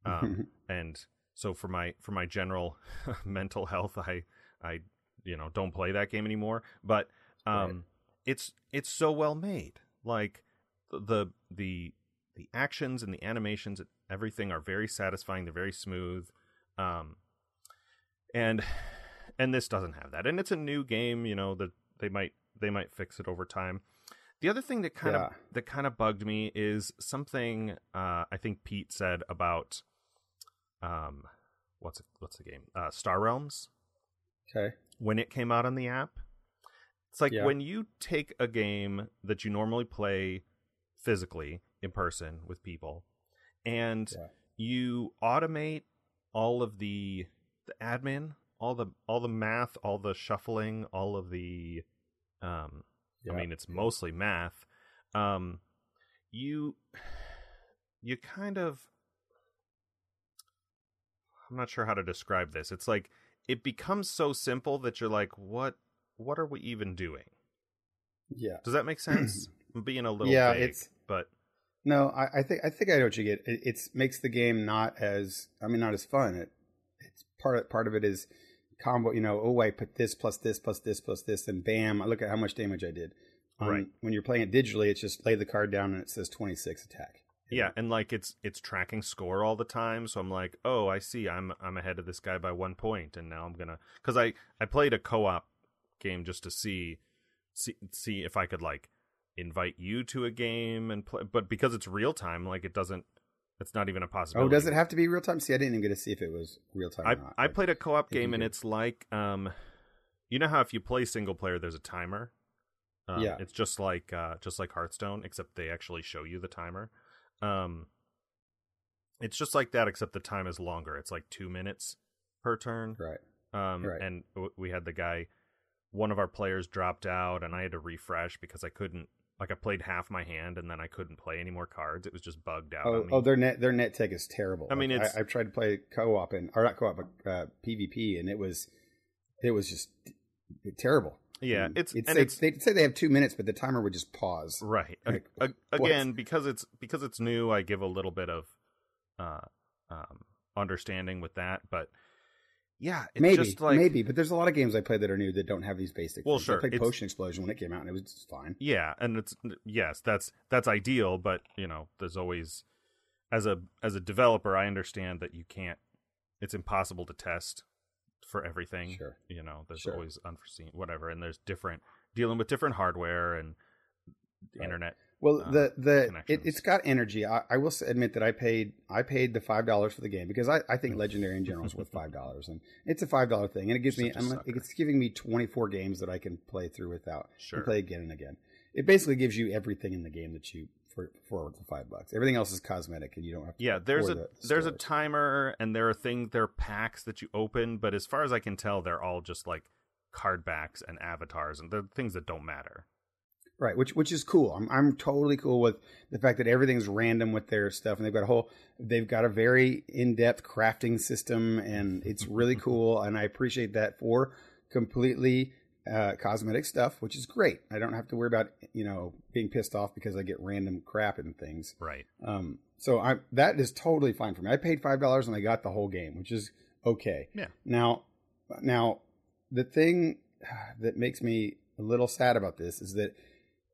[SPEAKER 1] Um, and so for my for my general [laughs] mental health, I I you know don't play that game anymore. But um,
[SPEAKER 2] Right.
[SPEAKER 1] it's it's so well made. Like the the the actions and the animations, and everything are very satisfying. They're very smooth. Um, and and this doesn't have that. And it's a new game. You know that they might they might fix it over time. The other thing that kind of that kind of bugged me is something uh, I think Pete said about um what's it, what's the game uh, Star Realms
[SPEAKER 2] okay.
[SPEAKER 1] when it came out on the app. It's like
[SPEAKER 2] Yeah.
[SPEAKER 1] when you take a game that you normally play physically in person with people and
[SPEAKER 2] Yeah.
[SPEAKER 1] you automate all of the the admin, all the all the math, all the shuffling, all of the um I mean it's mostly math. Um you you kind of I'm not sure how to describe this. It's like it becomes so simple that you're like, what what are we even doing?
[SPEAKER 2] Yeah.
[SPEAKER 1] Does that make sense? [clears throat] I'm being a little
[SPEAKER 2] Yeah,
[SPEAKER 1] vague,
[SPEAKER 2] it's-
[SPEAKER 1] but
[SPEAKER 2] No, I, I think I think I know what you get. It it's, makes the game not as I mean not as fun. It it's part of, part of it is combo. You know, oh I put this plus this plus this plus this, and bam! I look at how much damage I did. Um,
[SPEAKER 1] Right.
[SPEAKER 2] When you're playing it digitally, it's just lay the card down and it says 26 attack.
[SPEAKER 1] yeah, and like it's it's tracking score all the time, so I'm like, oh, I see, I'm I'm ahead of this guy by one point, and now I'm gonna because I I played a co-op game just to see see see if I could like invite you to a game and play, but because it's real time, like it doesn't. It's not even a possibility.
[SPEAKER 2] Oh, does it have to be real time? See, I didn't even get to see if it was real time.
[SPEAKER 1] I. I played a co-op game and it's like um, you know how if you play single player, there's a timer. Um,
[SPEAKER 2] Yeah.
[SPEAKER 1] it's just like uh, just like Hearthstone, except they actually show you the timer. Um, it's just like that, except the time is longer. It's like two minutes per turn.
[SPEAKER 2] right.
[SPEAKER 1] Um,
[SPEAKER 2] Right.
[SPEAKER 1] and w- we had the guy, one of our players dropped out, and I had to refresh because I couldn't. Like I played half my hand, and then I couldn't play any more cards. It was just bugged out.
[SPEAKER 2] Oh, oh, their net their net tech is terrible.
[SPEAKER 1] I mean, it's-
[SPEAKER 2] I, have tried to play co-op and or not co-op, but uh, PvP, and it was it was just terrible.
[SPEAKER 1] yeah,
[SPEAKER 2] And
[SPEAKER 1] it's
[SPEAKER 2] it's
[SPEAKER 1] and
[SPEAKER 2] they,
[SPEAKER 1] it's
[SPEAKER 2] they'd say they have two minutes, but the timer would just pause.
[SPEAKER 1] Right.
[SPEAKER 2] Like,
[SPEAKER 1] a-
[SPEAKER 2] what?
[SPEAKER 1] again, because it's because it's new, I give a little bit of uh um understanding with that, but yeah, it's
[SPEAKER 2] maybe,
[SPEAKER 1] just like
[SPEAKER 2] maybe, but there's a lot of games I play that are new that don't have these basic.
[SPEAKER 1] Well,
[SPEAKER 2] things.
[SPEAKER 1] sure,
[SPEAKER 2] I played
[SPEAKER 1] it's-
[SPEAKER 2] Potion Explosion when it came out, and it was just fine.
[SPEAKER 1] yeah, and it's yes, that's that's ideal, but you know, there's always as a as a developer, I understand that you can't it's impossible to test for everything.
[SPEAKER 2] Sure.
[SPEAKER 1] You know, there's
[SPEAKER 2] Sure.
[SPEAKER 1] always unforeseen whatever and there's different dealing with different hardware and
[SPEAKER 2] Right.
[SPEAKER 1] internet.
[SPEAKER 2] Well,
[SPEAKER 1] uh,
[SPEAKER 2] the the it, it's got energy. I, I will admit that I paid I paid the five dollars for the game because I, I think Legendary in general is worth five [laughs] dollars, and it's a five dollar thing, and it gives me
[SPEAKER 1] Such
[SPEAKER 2] I'm, it's giving me twenty four games that I can play through without
[SPEAKER 1] Sure.
[SPEAKER 2] and play again and again. It basically gives you everything in the game that you for for the five bucks. Everything else is cosmetic, and you don't have to.
[SPEAKER 1] Yeah, there's a
[SPEAKER 2] the
[SPEAKER 1] there's a timer and there are things there are packs that you open, but as far as I can tell, they're all just like card backs and avatars and they're things that don't matter.
[SPEAKER 2] Right, which which is cool. I'm I'm totally cool with the fact that everything's random with their stuff, and they've got a whole they've got a very in depth crafting system, and it's really [laughs] cool. And I appreciate that for completely uh, cosmetic stuff, which is great. I don't have to worry about you know being pissed off because I get random crap and things.
[SPEAKER 1] Right.
[SPEAKER 2] Um, so I that is totally fine for me. I paid five dollars and I got the whole game, which is okay.
[SPEAKER 1] Yeah.
[SPEAKER 2] Now, now the thing that makes me a little sad about this is that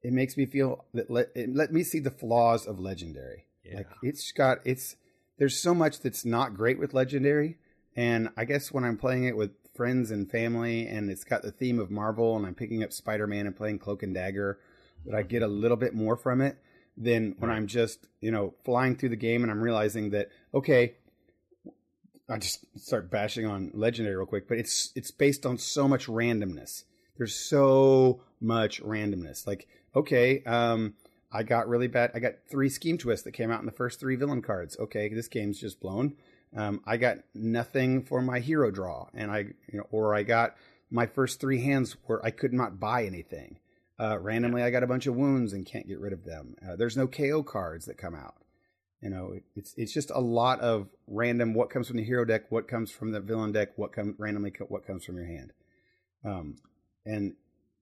[SPEAKER 2] it makes me feel that let it let me see the flaws of legendary.
[SPEAKER 1] Yeah.
[SPEAKER 2] Like it's got it's there's so much that's not great with legendary, and I guess when I'm playing it with friends and family, and it's got the theme of Marvel, and I'm picking up Spider Man and playing Cloak and Dagger, that I get a little bit more from it than when. I'm just you know flying through the game and I'm realizing that okay. I just start bashing on legendary real quick, but it's it's based on so much randomness. There's so much randomness. Like, okay, um, I got really bad. I got three scheme twists that came out in the first three villain cards. Okay, this game's just blown. Um, I got nothing for my hero draw, and I, you know, or I got my first three hands where I could not buy anything. Uh, randomly, I got a bunch of wounds and can't get rid of them. Uh, there's no KO cards that come out. You know, it, it's it's just a lot of random. What comes from the hero deck? What comes from the villain deck? What comes randomly? What comes from your hand? Um, and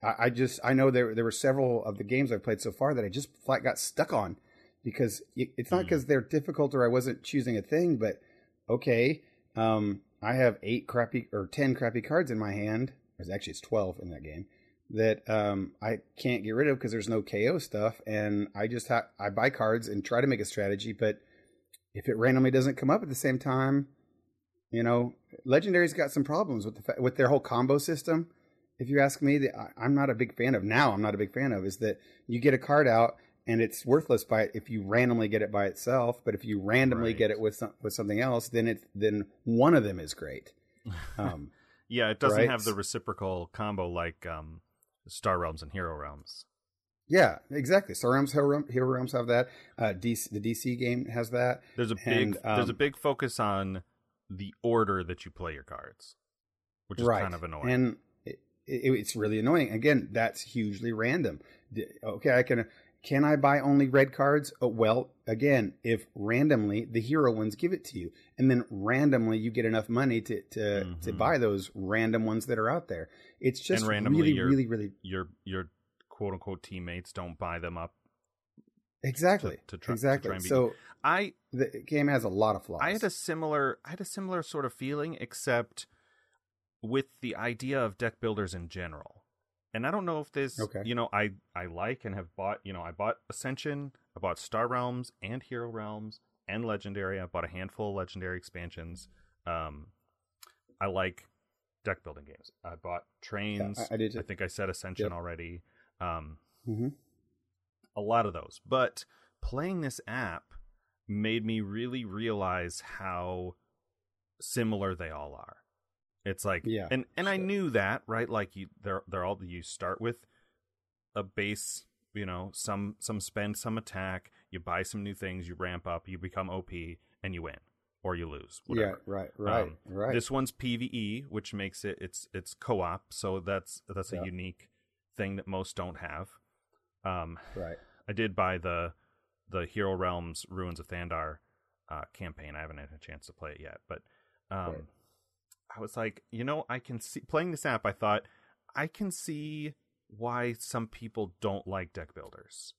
[SPEAKER 2] I, I just I know there there were several of the games I've played so far that I just flat got stuck on because it, it's not
[SPEAKER 1] Hmm.
[SPEAKER 2] because they're difficult or I wasn't choosing a thing, but okay, um, I have eight crappy or ten crappy cards in my hand. Or actually, it's twelve in that game that um, I can't get rid of because there's no KO stuff, and I just ha- I buy cards and try to make a strategy, but if it randomly doesn't come up at the same time, you know, Legendary's got some problems with the fa- with their whole combo system. If you ask me, that I'm not a big fan of now. I'm not a big fan of is that you get a card out and it's worthless by if you randomly get it by itself, but if you randomly
[SPEAKER 1] Right.
[SPEAKER 2] get it with some, with something else, then it then one of them is great. [laughs] Um,
[SPEAKER 1] Yeah, it doesn't
[SPEAKER 2] Right.
[SPEAKER 1] have the reciprocal combo like um, Star Realms and Hero Realms.
[SPEAKER 2] yeah, exactly. Star Realms, Hero, Realm- Hero Realms have that. Uh, DC, the DC game has that.
[SPEAKER 1] There's a big
[SPEAKER 2] And,
[SPEAKER 1] there's a
[SPEAKER 2] um,
[SPEAKER 1] big focus on the order that you play your cards, which is
[SPEAKER 2] right.
[SPEAKER 1] kind of annoying.
[SPEAKER 2] And it, it, it's really annoying. Again, that's hugely random. Okay, I can can I buy only red cards? Oh, well, again, if randomly the hero ones give it to you, and then randomly you get enough money to to, to
[SPEAKER 1] Mhm.
[SPEAKER 2] buy those random ones that are out there, it's just
[SPEAKER 1] And randomly
[SPEAKER 2] really,
[SPEAKER 1] you're-
[SPEAKER 2] really, really
[SPEAKER 1] your your quote unquote teammates don't buy them up.
[SPEAKER 2] exactly,
[SPEAKER 1] to try- to
[SPEAKER 2] exactly.
[SPEAKER 1] try and beat
[SPEAKER 2] so
[SPEAKER 1] I
[SPEAKER 2] the game has a lot of flaws.
[SPEAKER 1] I had a similar I had a similar sort of feeling, except with the idea of deck builders in general. And I don't know if this,
[SPEAKER 2] Okay.
[SPEAKER 1] you know, I I like and have bought. You know, I bought Ascension, I bought Star Realms and Hero Realms and Legendary. I bought a handful of Legendary expansions. Um, I like deck building games. I bought Trains.
[SPEAKER 2] I- I did too.
[SPEAKER 1] think I said Ascension
[SPEAKER 2] Yep.
[SPEAKER 1] already. Um,
[SPEAKER 2] hmm
[SPEAKER 1] a lot of those. But playing this app made me really realize how similar they all are. It's like
[SPEAKER 2] Yeah,
[SPEAKER 1] and and I knew that, right? Like you they're they're all you start with a base, you know, some some spend, some attack, you buy some new things, you ramp up, you become OP and you win or you lose,
[SPEAKER 2] yeah, right, right,
[SPEAKER 1] Um,
[SPEAKER 2] right.
[SPEAKER 1] This one's PvE, which makes it it's it's co-op, so that's that's a
[SPEAKER 2] Yeah.
[SPEAKER 1] unique thing that most don't have. Um
[SPEAKER 2] right.
[SPEAKER 1] I did buy the the Hero Realms Ruins of Thandar uh, campaign. I haven't had a chance to play it yet, but um,
[SPEAKER 2] Right.
[SPEAKER 1] I was like, you know, I can see playing this app. I thought I can see why some people don't like deck builders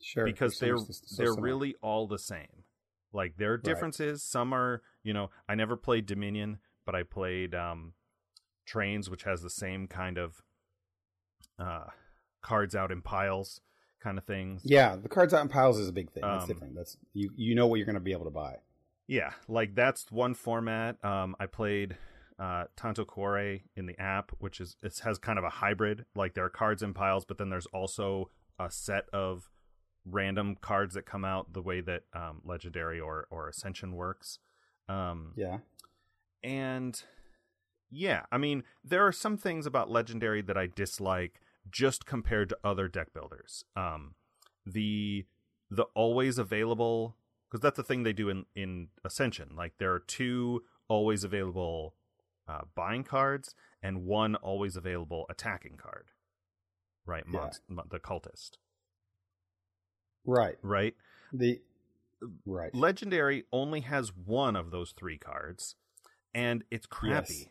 [SPEAKER 2] Sure,
[SPEAKER 1] because they're
[SPEAKER 2] so
[SPEAKER 1] they're
[SPEAKER 2] similar.
[SPEAKER 1] really all the same. Like there are differences. Some are, you know, I never played Dominion, but I played um, Trains, which has the same kind of uh, cards out in piles kind of things.
[SPEAKER 2] Yeah, the cards out in piles is a big thing. That's
[SPEAKER 1] Um,
[SPEAKER 2] different. That's you. You know what you're going to be able to buy.
[SPEAKER 1] Yeah, like that's one format. Um, I played uh, Tanto Cuore in the app, which is it has kind of a hybrid. Like there are cards in piles, but then there's also a set of random cards that come out the way that um, Legendary or or Ascension works. Um,
[SPEAKER 2] Yeah,
[SPEAKER 1] and yeah, I mean, there are some things about Legendary that I dislike just compared to other deck builders. Um, the the always available because that's the thing they do in in Ascension. Like there are two always available uh, buying cards and one always available attacking card. Right,
[SPEAKER 2] Yeah.
[SPEAKER 1] Monst- the cultist.
[SPEAKER 2] right.
[SPEAKER 1] Right,
[SPEAKER 2] The right.
[SPEAKER 1] Legendary only has one of those three cards, and it's crappy.
[SPEAKER 2] Yes.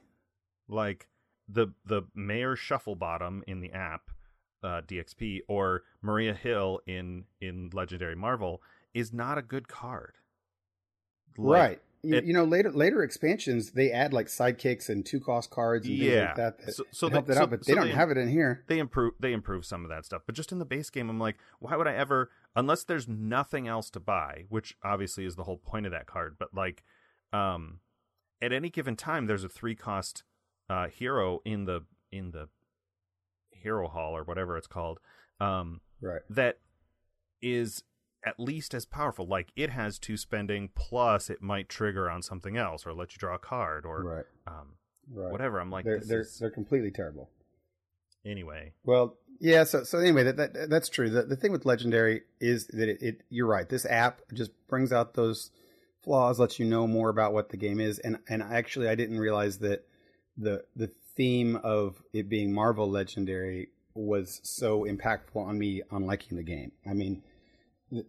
[SPEAKER 1] Like the the Mayor Shufflebottom in the app uh, DXP or Maria Hill in in Legendary Marvel is not a good card.
[SPEAKER 2] Like, right. You, it, you, know, later later expansions they add like sidekicks and two cost cards and things like that that so, so help they, that so, out, but they don't they, have it in here.
[SPEAKER 1] They improve they improve some of that stuff, but just in the base game, I'm like, why would I ever? Unless there's nothing else to buy, which obviously is the whole point of that card. But like, um, at any given time, there's a three cost uh, hero in the in the hero hall or whatever it's called, um,
[SPEAKER 2] right?
[SPEAKER 1] That is at least as powerful. Like it has two spending plus it might trigger on something else or let you draw a card or
[SPEAKER 2] right.
[SPEAKER 1] Um, right. whatever. I'm like
[SPEAKER 2] they're they're,
[SPEAKER 1] is...
[SPEAKER 2] they're completely terrible.
[SPEAKER 1] Anyway,
[SPEAKER 2] well, yeah. So so anyway, that, that that's true. The the thing with Legendary is that it, it you're right. This app just brings out those flaws, lets you know more about what the game is, and and actually I didn't realize that the the theme of it being Marvel Legendary was so impactful on me on liking the game. I mean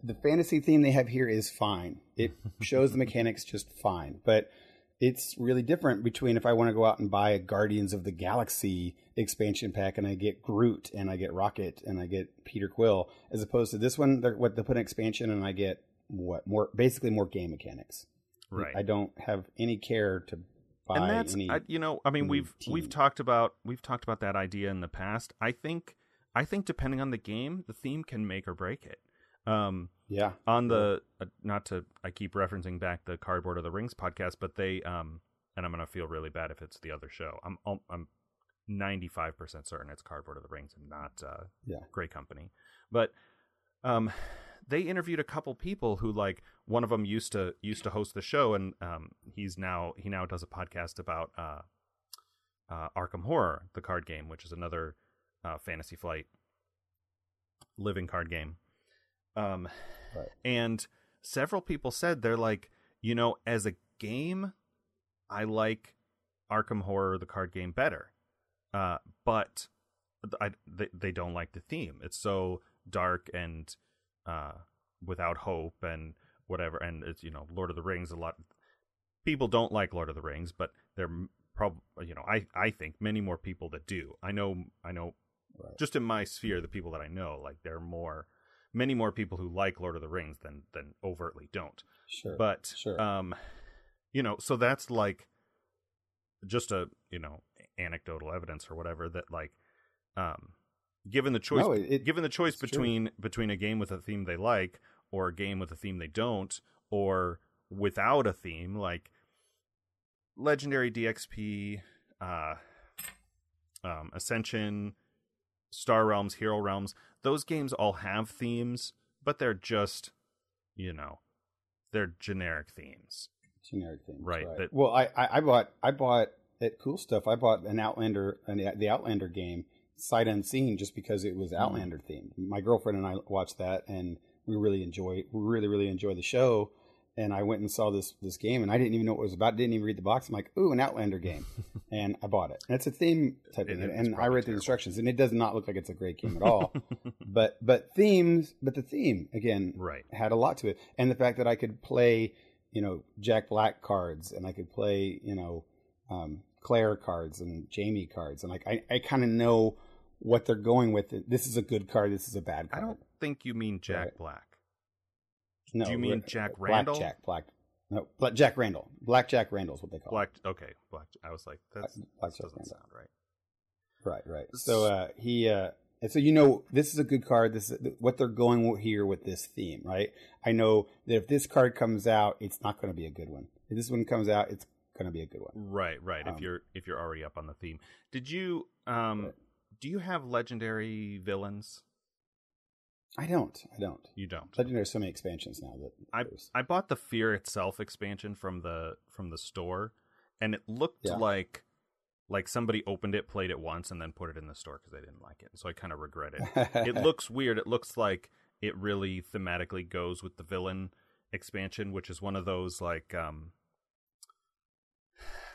[SPEAKER 2] the, fantasy theme they have here is fine. It [laughs] shows the mechanics just fine, but it's really different between if I want to go out and buy a Guardians of the Galaxy expansion pack and I get Groot and I get Rocket and I get Peter Quill, as opposed to this one, they're, what they put an expansion and I get what more basically more game mechanics.
[SPEAKER 1] Right.
[SPEAKER 2] I don't have any care to buy
[SPEAKER 1] and that's
[SPEAKER 2] any.
[SPEAKER 1] I, you know, I mean, we've
[SPEAKER 2] team.
[SPEAKER 1] we've talked about we've talked about that idea in the past. I think I think depending on the game, the theme can make or break it. Um,
[SPEAKER 2] yeah.
[SPEAKER 1] On the uh, not to I keep referencing back the Cardboard of the Rings podcast, but they um and I'm gonna feel really bad if it's the other show. I'm I'm 95 percent certain it's Cardboard of the Rings and not uh,
[SPEAKER 2] yeah
[SPEAKER 1] Grey Company, but um they interviewed a couple people who like one of them used to used to host the show and um he's now he now does a podcast about uh uh Arkham Horror the card game which is another uh fantasy flight living card game um, right. And several people said they're like, you know, as a game, I like Arkham Horror, the card game, better. Uh, but I, they, they don't like the theme. It's so dark and uh, without hope and whatever. And it's, you know, Lord of the Rings, a lot. People don't like Lord of the Rings, but they're probably, you know, I, I think many more people that do. I know, I know, right. just in my sphere, the people that I know, like they're more many more people who like Lord of the Rings than than overtly don't.
[SPEAKER 2] Sure.
[SPEAKER 1] But
[SPEAKER 2] sure.
[SPEAKER 1] um you know, so that's like just a, you know, anecdotal evidence or whatever that like um given the choice
[SPEAKER 2] no, it,
[SPEAKER 1] given the choice between true. between a game with a theme they like or a game with a theme they don't or without a theme like legendary dxp uh um ascension star realms hero realms those games all have themes, but they're just, you know, they're generic themes.
[SPEAKER 2] Generic themes,
[SPEAKER 1] right?
[SPEAKER 2] right. That, well, I, I, I bought I bought at Cool Stuff. I bought an Outlander, an, the Outlander game, sight unseen, just because it was mm-hmm. Outlander mm. themed. My girlfriend and I watched that, and we really enjoy, we really really enjoy the show and I went and saw this this game, and I didn't even know what it was about. Didn't even read the box. I'm like, ooh, an Outlander game, [laughs] and I bought it. And it's a theme type thing, and I read terrible. the instructions, and it does not look like it's a great game at all. [laughs] but but themes, but the theme again,
[SPEAKER 1] right,
[SPEAKER 2] had a lot to it, and the fact that I could play, you know, Jack Black cards, and I could play, you know, um, Claire cards and Jamie cards, and like I I kind of know what they're going with. This is a good card. This is a bad card.
[SPEAKER 1] I don't think you mean Jack right. Black.
[SPEAKER 2] No,
[SPEAKER 1] do you mean Jack Randall?
[SPEAKER 2] Black Jack, Black. No, Black Jack Randall. Black Jack Randall is what they call
[SPEAKER 1] Black.
[SPEAKER 2] It.
[SPEAKER 1] Okay, Black. I was like, that doesn't Randall. sound right.
[SPEAKER 2] Right, right. So uh, he, uh, and so you know, this is a good card. This is what they're going here with this theme, right? I know that if this card comes out, it's not going to be a good one. If this one comes out, it's going to be a good one.
[SPEAKER 1] Right, right. Um, if you're if you're already up on the theme, did you um, right. do you have legendary villains?
[SPEAKER 2] I don't. I don't.
[SPEAKER 1] You don't.
[SPEAKER 2] Legendary there's so many expansions now that
[SPEAKER 1] I I bought the Fear itself expansion from the from the store, and it looked yeah. like like somebody opened it, played it once, and then put it in the store because they didn't like it. So I kind of regret it. [laughs] it looks weird. It looks like it really thematically goes with the villain expansion, which is one of those like um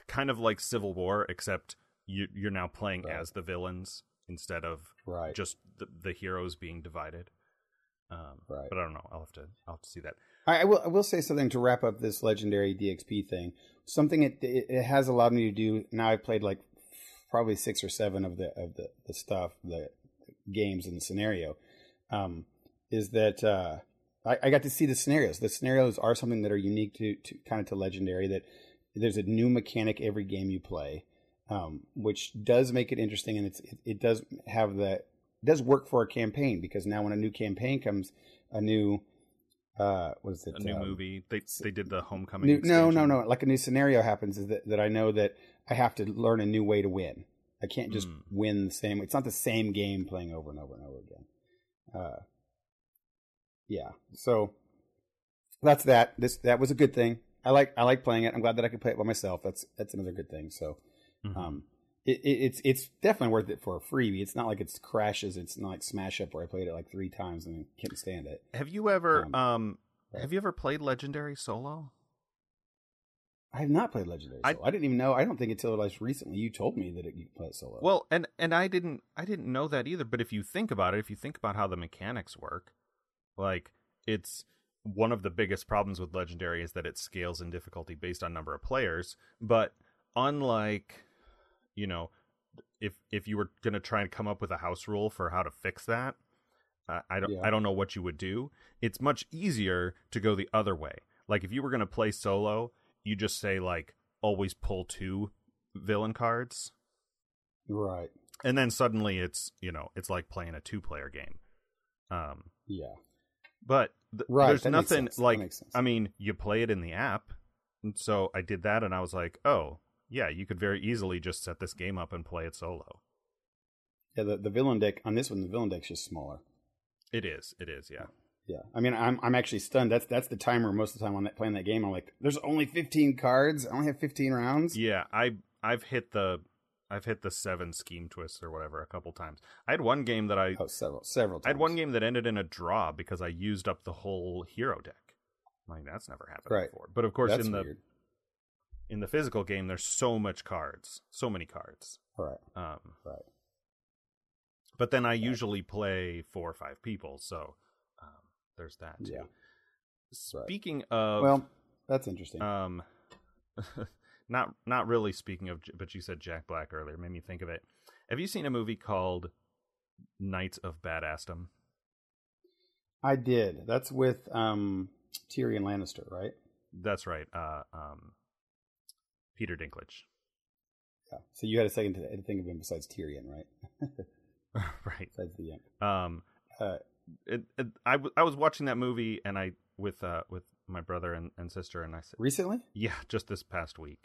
[SPEAKER 1] kind of like Civil War, except you you're now playing right. as the villains instead of
[SPEAKER 2] right.
[SPEAKER 1] just the, the heroes being divided. Um, right. But I don't know. I'll have to. I'll have to see that.
[SPEAKER 2] I, I will. I will say something to wrap up this legendary DXP thing. Something it, it, it has allowed me to do. Now I've played like probably six or seven of the of the, the stuff, the games and the scenario, um, is that uh, I, I, got to see the scenarios. The scenarios are something that are unique to, to kind of to Legendary. That there's a new mechanic every game you play, um, which does make it interesting, and it's it, it does have the it does work for a campaign because now when a new campaign comes, a new uh, what is it?
[SPEAKER 1] A new
[SPEAKER 2] um,
[SPEAKER 1] movie. They they did the Homecoming.
[SPEAKER 2] New, no, no, no. Like a new scenario happens is that, that I know that I have to learn a new way to win. I can't just
[SPEAKER 1] Mm.
[SPEAKER 2] win the same. It's not the same game playing over and over and over again. Uh, yeah. So that's that. This that was a good thing. I like I like playing it. I'm glad that I could play it by myself. That's that's another good thing. So
[SPEAKER 1] Mhm.
[SPEAKER 2] um, it, it, it's it's definitely worth it for a freebie. It's not like it's crashes. It's not like Smash Up where I played it like three times and couldn't stand it.
[SPEAKER 1] have you ever
[SPEAKER 2] Um,
[SPEAKER 1] um,
[SPEAKER 2] right.
[SPEAKER 1] have you ever played Legendary solo?
[SPEAKER 2] I have not played Legendary.
[SPEAKER 1] I-
[SPEAKER 2] Solo. I, didn't even know. I don't think until like recently you told me that it, you could play it solo.
[SPEAKER 1] Well, and and I didn't I didn't know that either. But if you think about it, if you think about how the mechanics work, like it's one of the biggest problems with Legendary is that it scales in difficulty based on number of players. But unlike, you know, if if you were going to try and come up with a house rule for how to fix that, uh, I don't
[SPEAKER 2] Yeah.
[SPEAKER 1] I don't know what you would do. It's much easier to go the other way. Like if you were going to play solo, you just say like always pull two villain cards
[SPEAKER 2] right.
[SPEAKER 1] and then suddenly it's you know it's like playing a two player game um
[SPEAKER 2] Yeah.
[SPEAKER 1] but th-
[SPEAKER 2] Right,
[SPEAKER 1] there's nothing like i mean you play it in the app and so i did that and i was like oh yeah you could very easily just set this game up and play it solo
[SPEAKER 2] Yeah. The, the villain deck on this one, the villain deck's just smaller.
[SPEAKER 1] it is it is yeah
[SPEAKER 2] Yeah. I mean, I'm I'm actually stunned. That's that's the timer most of the time on that playing that game. I'm like, there's only 15 cards. I only have 15 rounds.
[SPEAKER 1] yeah i i've hit the i've hit the seven scheme twists or whatever a couple times i had one game that i
[SPEAKER 2] Oh, several several times.
[SPEAKER 1] i had one game that ended in a draw because i used up the whole hero deck like that's never happened
[SPEAKER 2] Right.
[SPEAKER 1] before but of course
[SPEAKER 2] That's
[SPEAKER 1] in the
[SPEAKER 2] weird.
[SPEAKER 1] In the physical game there's so much cards so many cards
[SPEAKER 2] Right.
[SPEAKER 1] um
[SPEAKER 2] Right.
[SPEAKER 1] but then i usually play four or five people so um there's that too
[SPEAKER 2] Yeah.
[SPEAKER 1] speaking of
[SPEAKER 2] Well, that's interesting.
[SPEAKER 1] um [laughs] not not really speaking of but you said jack black earlier made me think of it have you seen a movie called knights of badassdom
[SPEAKER 2] I did. That's with um Tyrion Lannister, right?
[SPEAKER 1] that's right uh um peter dinklage
[SPEAKER 2] Yeah. So you had a second to think of him besides Tyrion, right? [laughs] [laughs]
[SPEAKER 1] right
[SPEAKER 2] Besides the Imp.
[SPEAKER 1] um
[SPEAKER 2] Uh,
[SPEAKER 1] it, it, I, w- I was watching that movie and I with uh with my brother and, and sister and I said
[SPEAKER 2] recently?
[SPEAKER 1] yeah just this past week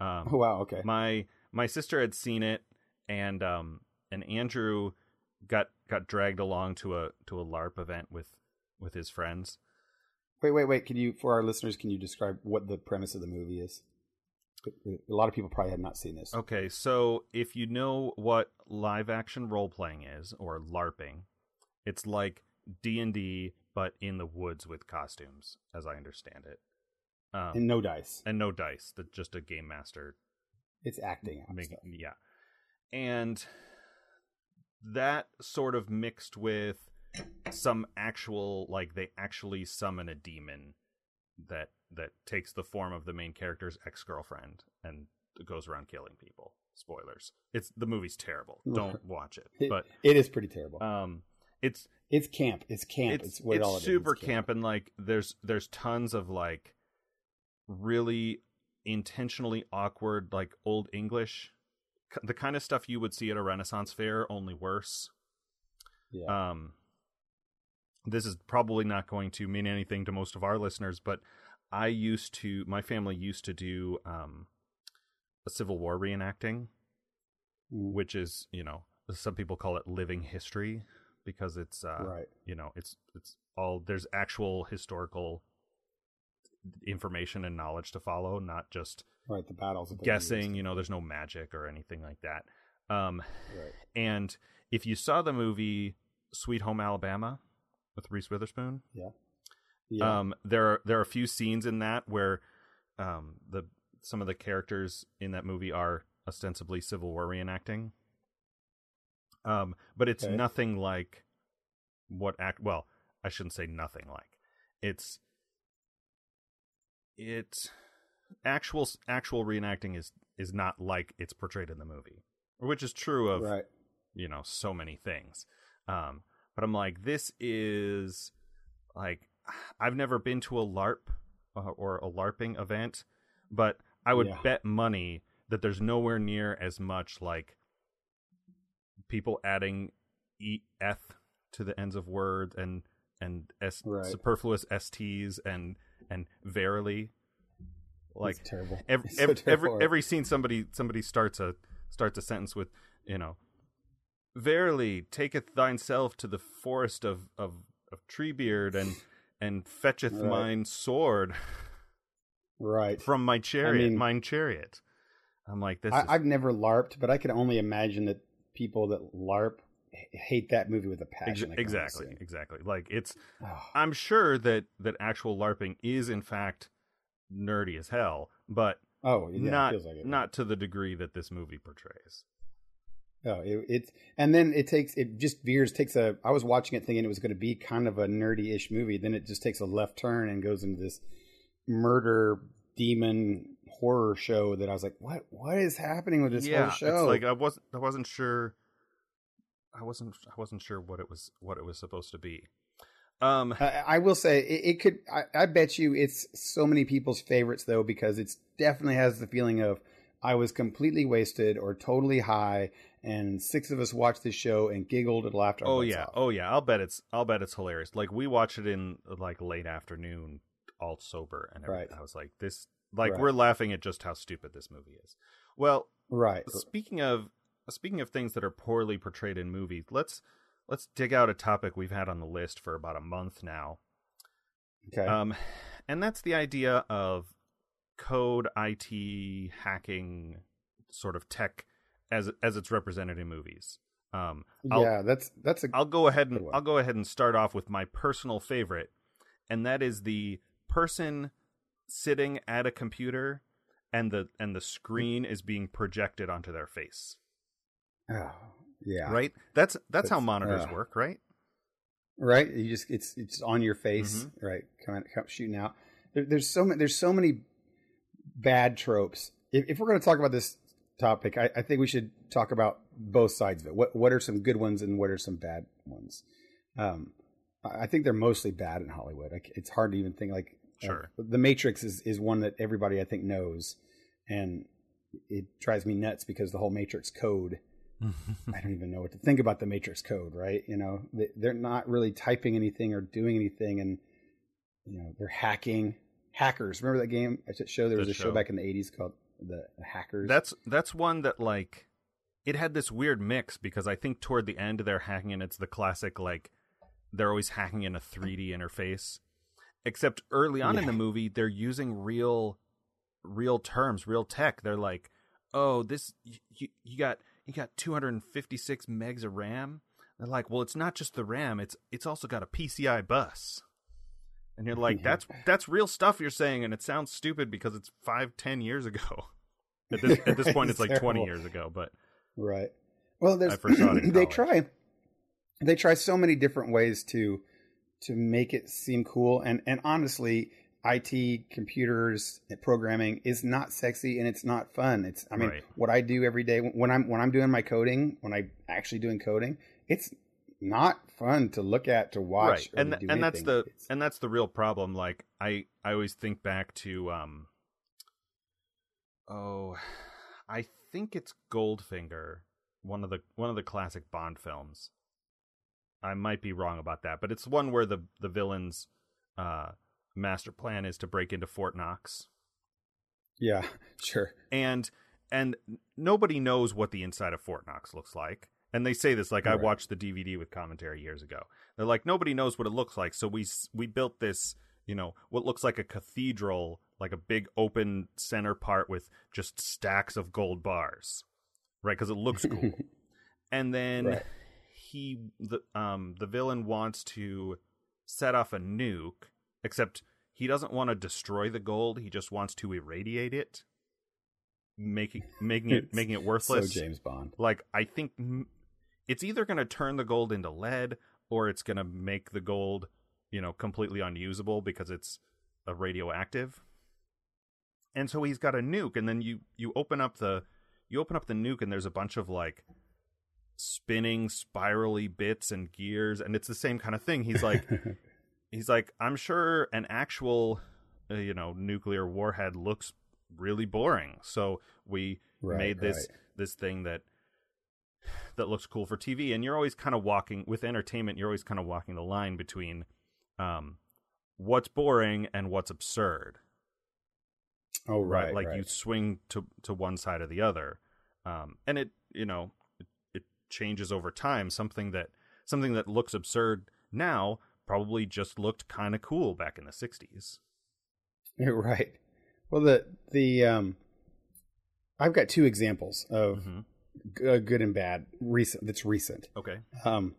[SPEAKER 1] um
[SPEAKER 2] Oh wow. Okay.
[SPEAKER 1] my my sister had seen it and um and Andrew got got dragged along to a to a LARP event with with his friends.
[SPEAKER 2] Wait, wait, wait. Can you, for our listeners, can you describe what the premise of the movie is? A lot of people probably have not seen this.
[SPEAKER 1] Okay, so if you know what live action role playing is or LARPing, it's like D&D but in the woods with costumes as I understand it. Um,
[SPEAKER 2] And no dice.
[SPEAKER 1] and no dice, that just a game master
[SPEAKER 2] It's acting.
[SPEAKER 1] Make- yeah and that sort of mixed with some actual like they actually summon a demon that that takes the form of the main character's ex-girlfriend and goes around killing people spoilers it's the movie's terrible don't watch it
[SPEAKER 2] It-
[SPEAKER 1] but
[SPEAKER 2] it is pretty terrible.
[SPEAKER 1] um it's
[SPEAKER 2] it's camp. It's camp.
[SPEAKER 1] it's
[SPEAKER 2] It's, what
[SPEAKER 1] it's
[SPEAKER 2] all it is.
[SPEAKER 1] super
[SPEAKER 2] It's
[SPEAKER 1] camp. and like there's there's tons of like really intentionally awkward like old english the kind of stuff you would see at a renaissance fair only worse
[SPEAKER 2] Yeah.
[SPEAKER 1] um this is probably not going to mean anything to most of our listeners but i used to my family used to do um a civil war reenacting which is you know some people call it living history because it's uh
[SPEAKER 2] right.
[SPEAKER 1] you know it's it's all there's actual historical information and knowledge to follow not just
[SPEAKER 2] Right. The battles.
[SPEAKER 1] guessing you know there's no magic or anything like that um
[SPEAKER 2] Right.
[SPEAKER 1] and if you saw the movie sweet home alabama with reese witherspoon
[SPEAKER 2] Yeah.
[SPEAKER 1] um there are there are a few scenes in that where um the some of the characters in that movie are ostensibly civil war reenacting um but it's
[SPEAKER 2] Okay.
[SPEAKER 1] nothing like what act well i shouldn't say nothing like it's it's actual actual reenacting is is not like it's portrayed in the movie which is true of
[SPEAKER 2] right.
[SPEAKER 1] you know so many things. Um, but I'm like, this is like I've never been to a LARP uh, or a LARPing event, but I would
[SPEAKER 2] Yeah.
[SPEAKER 1] bet money that there's nowhere near as much like people adding e eth to the ends of words and and s
[SPEAKER 2] Right.
[SPEAKER 1] superfluous st's and and verily like
[SPEAKER 2] it's terrible.
[SPEAKER 1] every [laughs]
[SPEAKER 2] so
[SPEAKER 1] every, every every scene somebody somebody starts a starts a sentence with you know verily taketh thine self to the forest of of of treebeard and and fetcheth
[SPEAKER 2] Right.
[SPEAKER 1] mine sword
[SPEAKER 2] right.
[SPEAKER 1] from my chariot
[SPEAKER 2] mean-
[SPEAKER 1] mine chariot i'm like this
[SPEAKER 2] I,
[SPEAKER 1] is
[SPEAKER 2] I've never LARPed, but I can only imagine that people that LARP hate that movie with a passion. I
[SPEAKER 1] exactly exactly like it's.
[SPEAKER 2] Oh,
[SPEAKER 1] i'm sure that that actual larping is in fact nerdy as hell but
[SPEAKER 2] oh yeah, it
[SPEAKER 1] not
[SPEAKER 2] feels like it.
[SPEAKER 1] not to the degree that this movie portrays
[SPEAKER 2] Oh, it, it's and then it takes it just veers takes a. I was watching it thinking it was going to be kind of a nerdy ish movie. Then it just takes a left turn and goes into this murder demon horror show that I was like, what What is happening with this
[SPEAKER 1] yeah
[SPEAKER 2] whole show?
[SPEAKER 1] it's like i wasn't i wasn't sure i wasn't i wasn't sure what it was what it was supposed to be um
[SPEAKER 2] I, I will say it, it could. I, I bet you it's so many people's favorites though because it's definitely has the feeling of I was completely wasted or totally high, and six of us watched this show and giggled and laughed.
[SPEAKER 1] Oh yeah
[SPEAKER 2] off.
[SPEAKER 1] oh yeah i'll bet it's i'll bet it's hilarious like we watched it in like late afternoon all sober and everything.
[SPEAKER 2] Right.
[SPEAKER 1] i was like this like
[SPEAKER 2] Right.
[SPEAKER 1] we're laughing at just how stupid this movie is well
[SPEAKER 2] right.
[SPEAKER 1] speaking of speaking of things that are poorly portrayed in movies let's let's dig out a topic we've had on the list for about a month now
[SPEAKER 2] Okay.
[SPEAKER 1] um and that's the idea of code it hacking sort of tech as as it's represented in movies um I'll,
[SPEAKER 2] yeah, that's that's a
[SPEAKER 1] I'll go ahead and I'll go ahead and start off with my personal favorite, and that is the person sitting at a computer and the and the screen is being projected onto their face.
[SPEAKER 2] oh, yeah.
[SPEAKER 1] Right? That's that's, how monitors
[SPEAKER 2] uh,
[SPEAKER 1] work, right?
[SPEAKER 2] right you just it's it's on your face
[SPEAKER 1] Mm-hmm.
[SPEAKER 2] right come, come shooting out there, there's so many there's so many bad tropes if, if we're going to talk about this topic I, I think we should talk about both sides of it what what are some good ones and what are some bad ones um i think they're mostly bad in hollywood like it's hard to even think like uh,
[SPEAKER 1] Sure.
[SPEAKER 2] the matrix is is one that everybody i think knows and it drives me nuts because the whole matrix code [laughs] I don't even know what to think about the Matrix code, right? You know, they, they're not really typing anything or doing anything, and you know, they're hacking. Hackers, remember that game? I should show there was
[SPEAKER 1] The
[SPEAKER 2] a show
[SPEAKER 1] show.
[SPEAKER 2] back in the '80s called the Hackers.
[SPEAKER 1] That's that's one that like it had this weird mix because I think toward the end they're hacking and it's the classic like they're always hacking in a 3D interface. Except early on in the movie they're using real real terms, real tech. They're like, "Oh, this you, you got you got 256 megs of RAM." They're like, "Well, it's not just the RAM, it's it's also got a PCI bus." And you're like,
[SPEAKER 2] mm-hmm.
[SPEAKER 1] "That's that's real stuff you're saying and it sounds stupid because it's five, ten years ago." [laughs] At this at this [laughs] point, it's like twenty years ago, but
[SPEAKER 2] Right. Well, there's
[SPEAKER 1] I first saw it in [clears throat]
[SPEAKER 2] they try they try so many different ways to to make it seem cool and and honestly IT computers programming is not sexy and it's not fun. It's I mean
[SPEAKER 1] Right.
[SPEAKER 2] what I do every day when I'm when I'm doing my coding, when I actually doing coding, it's not fun to look at to watch
[SPEAKER 1] right, and and that's the
[SPEAKER 2] It's-
[SPEAKER 1] and that's the real problem. Like I I always think back to um oh I think it's Goldfinger, one of the one of the classic Bond films. I might be wrong about that, but it's one where the the villain's uh master plan is to break into Fort Knox.
[SPEAKER 2] yeah, [laughs] sure.
[SPEAKER 1] and and nobody knows what the inside of Fort Knox looks like. And they say this like I watched the DVD with commentary years ago. They're like nobody knows what it looks like, so we we built this, you know, what looks like a cathedral, like a big open center part with just stacks of gold bars, right? Because it looks cool. [laughs] and then
[SPEAKER 2] Right.
[SPEAKER 1] he the um the villain wants to set off a nuke, except he doesn't want to destroy the gold. He just wants to irradiate it, making making it making it [laughs] worthless. so.
[SPEAKER 2] James Bond.
[SPEAKER 1] Like I think m- it's either going to turn the gold into lead or it's going to make the gold, you know, completely unusable because it's a radioactive. And so he's got a nuke, and then you you open up the you open up the nuke and there's a bunch of like spinning spirally bits and gears and it's the same kind of thing he's [laughs] like he's like i'm sure an actual uh, you know nuclear warhead looks really boring so we
[SPEAKER 2] Right,
[SPEAKER 1] made this
[SPEAKER 2] right.
[SPEAKER 1] this thing that that looks cool for tv and you're always kind of walking with entertainment you're always kind of walking the line between um what's boring and what's absurd
[SPEAKER 2] oh
[SPEAKER 1] right,
[SPEAKER 2] right,
[SPEAKER 1] like
[SPEAKER 2] right.
[SPEAKER 1] you swing to to one side or the other um and it you know it, it changes over time something that something that looks absurd now probably just looked kind of cool back in the 60s [laughs]
[SPEAKER 2] right. Well, the the um, I've got two examples of
[SPEAKER 1] Mhm.
[SPEAKER 2] G- uh, good and bad recent. That's recent.
[SPEAKER 1] okay
[SPEAKER 2] Um,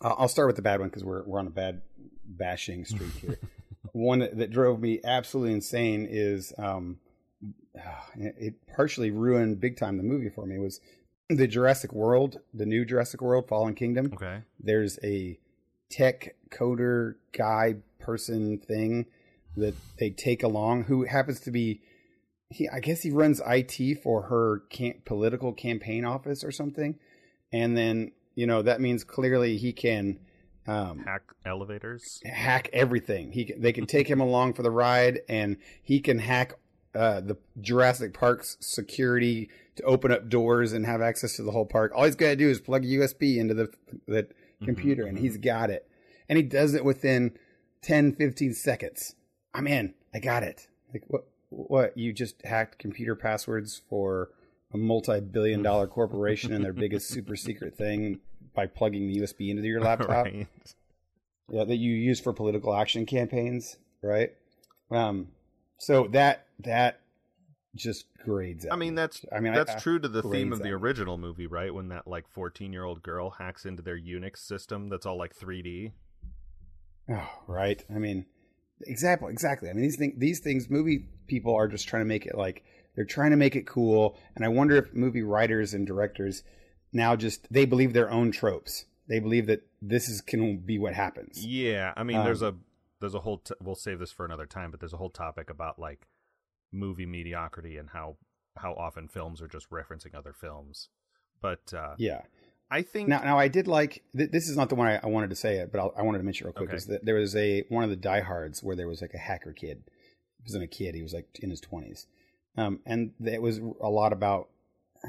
[SPEAKER 2] I'll start with the bad one because we're we're on a bad bashing streak here. [laughs] one that, that drove me absolutely insane is um, it it partially ruined big time the movie for me was the Jurassic World, the new Jurassic World, Fallen Kingdom.
[SPEAKER 1] okay
[SPEAKER 2] There's a tech coder guy person thing that they take along who happens to be he I guess he runs IT for her camp, political campaign office or something. And then, you know, that means clearly he can um
[SPEAKER 1] hack elevators
[SPEAKER 2] hack everything. He they can take him along for the ride, and he can hack uh, the Jurassic Park's security to open up doors and have access to the whole park. All he's got to do is plug a USB into the the computer, and
[SPEAKER 1] mhm.
[SPEAKER 2] he's got it. And he does it within 10, 15 seconds. I'm in. I got it. Like what? What? You just hacked computer passwords for a multi-billion dollar corporation and their biggest [laughs] super secret thing by plugging the USB into your [laughs] laptop
[SPEAKER 1] right
[SPEAKER 2] yeah, that you use for political action campaigns, right? Um, so that that just grades. At
[SPEAKER 1] I mean,
[SPEAKER 2] me.
[SPEAKER 1] that's
[SPEAKER 2] I mean,
[SPEAKER 1] that's
[SPEAKER 2] I-
[SPEAKER 1] true to the theme of the
[SPEAKER 2] at me.
[SPEAKER 1] original movie, right? When that like fourteen year old girl hacks into their Unix system that's all like 3D.
[SPEAKER 2] Oh, right. I mean, exactly, exactly. I mean, these things, these things, movie people are just trying to make it like they're trying to make it cool. And I wonder if movie writers and directors now just they believe their own tropes. They believe that this is can be what happens.
[SPEAKER 1] Yeah, I mean,
[SPEAKER 2] Um,
[SPEAKER 1] there's a there's a whole. T- we'll save this for another time, but there's a whole topic about like movie mediocrity and how how often films are just referencing other films. But uh,
[SPEAKER 2] Yeah.
[SPEAKER 1] I think
[SPEAKER 2] Now, now I did like th- this is not the one I, I wanted to say it, but I'll, I wanted to mention it real quick.
[SPEAKER 1] Okay.
[SPEAKER 2] Is that there was a one of the diehards where there was like a hacker kid. He wasn't a kid; he was like in his twenties, um, and it was a lot about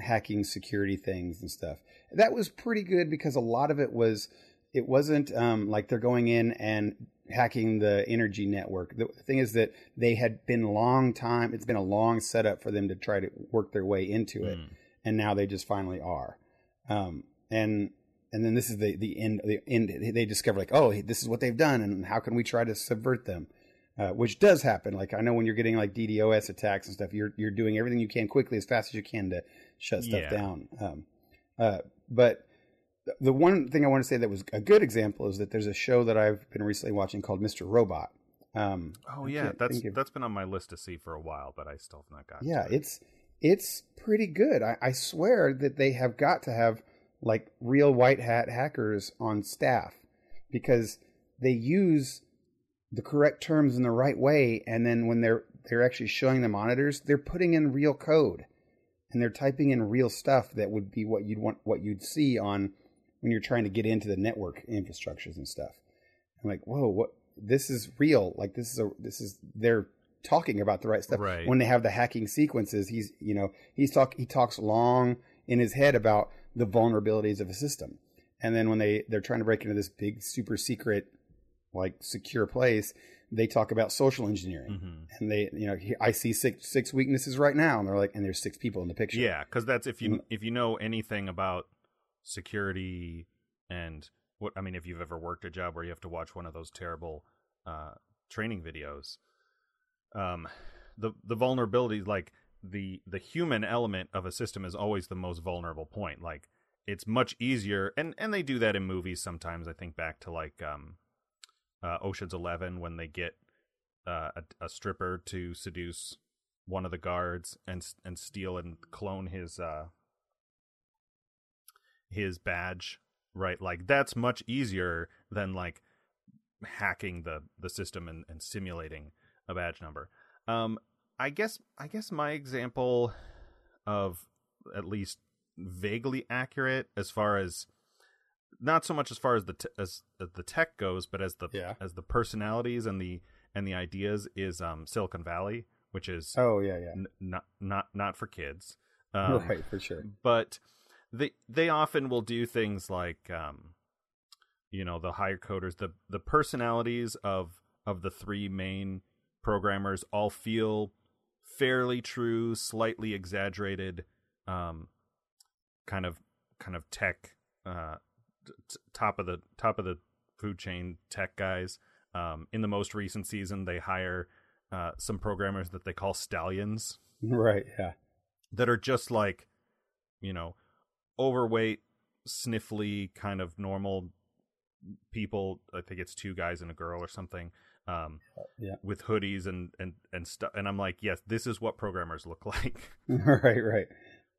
[SPEAKER 2] hacking security things and stuff. That was pretty good because a lot of it was it wasn't um, like they're going in and hacking the energy network. The thing is that they had been long time. It's been a long setup for them to try to work their way into it
[SPEAKER 1] Mm.
[SPEAKER 2] and now they just finally are. Um, and and then this is the the end. The end. They discover like, oh, this is what they've done, and how can we try to subvert them? Uh, which does happen. Like I know when you're getting like DDoS attacks and stuff, you're you're doing everything you can quickly as fast as you can to shut stuff
[SPEAKER 1] Yeah.
[SPEAKER 2] down. Um, uh, but the- one thing I want to say that was a good example is that there's a show that I've been recently watching called Mr. Robot. Um,
[SPEAKER 1] oh yeah, that's
[SPEAKER 2] of-
[SPEAKER 1] that's been on my list to see for a while, but I still have not gotten.
[SPEAKER 2] yeah
[SPEAKER 1] it.
[SPEAKER 2] it's it's pretty good I, I swear that they have got to have like real white hat hackers on staff because they use the correct terms in the right way. And then when they're they're actually showing the monitors they're putting in real code and they're typing in real stuff that would be what you'd want what you'd see on when you're trying to get into the network infrastructures and stuff. I'm like whoa what? This is real. Like this is a this is they're talking about the right stuff.
[SPEAKER 1] Right.
[SPEAKER 2] when they have the hacking sequences he's you know he's talk he talks long in his head about the vulnerabilities of a system and then when they they're trying to break into this big super secret like secure place they talk about social engineering
[SPEAKER 1] Mhm.
[SPEAKER 2] and they you know i see six six weaknesses right now and they're like and there's six people in the picture
[SPEAKER 1] Yeah, because that's if you
[SPEAKER 2] Mm.
[SPEAKER 1] if you know anything about security and what I mean, if you've ever worked a job where you have to watch one of those terrible uh, training videos, um, the the vulnerabilities like the the human element of a system, is always the most vulnerable point. Like it's much easier, and and they do that in movies sometimes. I think back to like um, uh, Ocean's Eleven when they get uh, a, a stripper to seduce one of the guards and and steal and clone his uh his badge right like that's much easier than like hacking the the system and, and simulating a badge number um i guess i guess my example of at least vaguely accurate as far as not so much as far as the t- as, as the tech goes, but as the
[SPEAKER 2] Yeah.
[SPEAKER 1] as the personalities and the and the ideas is um, Silicon Valley, which is
[SPEAKER 2] Oh yeah, yeah.
[SPEAKER 1] n- not not not for kids. Um, [laughs]
[SPEAKER 2] right, for sure.
[SPEAKER 1] but they they often will do things like um you know the higher coders the the personalities of of the three main programmers all feel fairly true slightly exaggerated um kind of kind of tech uh t- top of the top of the food chain tech guys. Um in the most recent season they hire uh some programmers that they call stallions. [laughs]
[SPEAKER 2] Right, yeah.
[SPEAKER 1] that are just like you know overweight sniffly kind of normal people. I think it's two guys and a girl or something um
[SPEAKER 2] Yeah.
[SPEAKER 1] with hoodies and and and stuff and i'm like yes this is what programmers look [laughs] like [laughs]
[SPEAKER 2] right, right.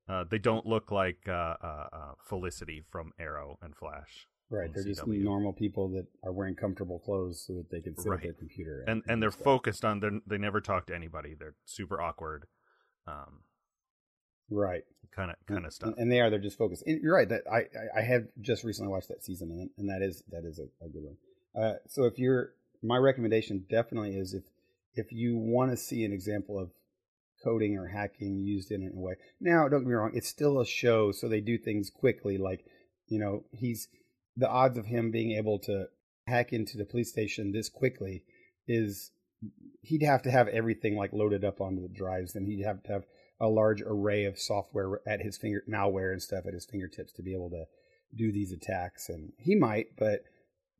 [SPEAKER 1] uh they don't look like uh uh, uh felicity from arrow and flash
[SPEAKER 2] Right. They're just normal people that are wearing comfortable clothes so that they can sit at their computer.
[SPEAKER 1] and and they're
[SPEAKER 2] stuff.
[SPEAKER 1] focused on they they never talk to anybody they're super awkward um
[SPEAKER 2] Right.
[SPEAKER 1] kind of kind of stuff
[SPEAKER 2] And, and they are. They're just focused. And you're right. That I, I I have just recently watched that season, and and that is that is a, a good one. Uh, so if you're, my recommendation definitely is if if you want to see an example of coding or hacking used in a way. Now, don't get me wrong. It's still a show, so they do things quickly. Like you know, he's the odds of him being able to hack into the police station this quickly is he'd have to have everything like loaded up onto the drives, and he'd have to have a large array of software at his finger malware and stuff at his fingertips to be able to do these attacks and he might but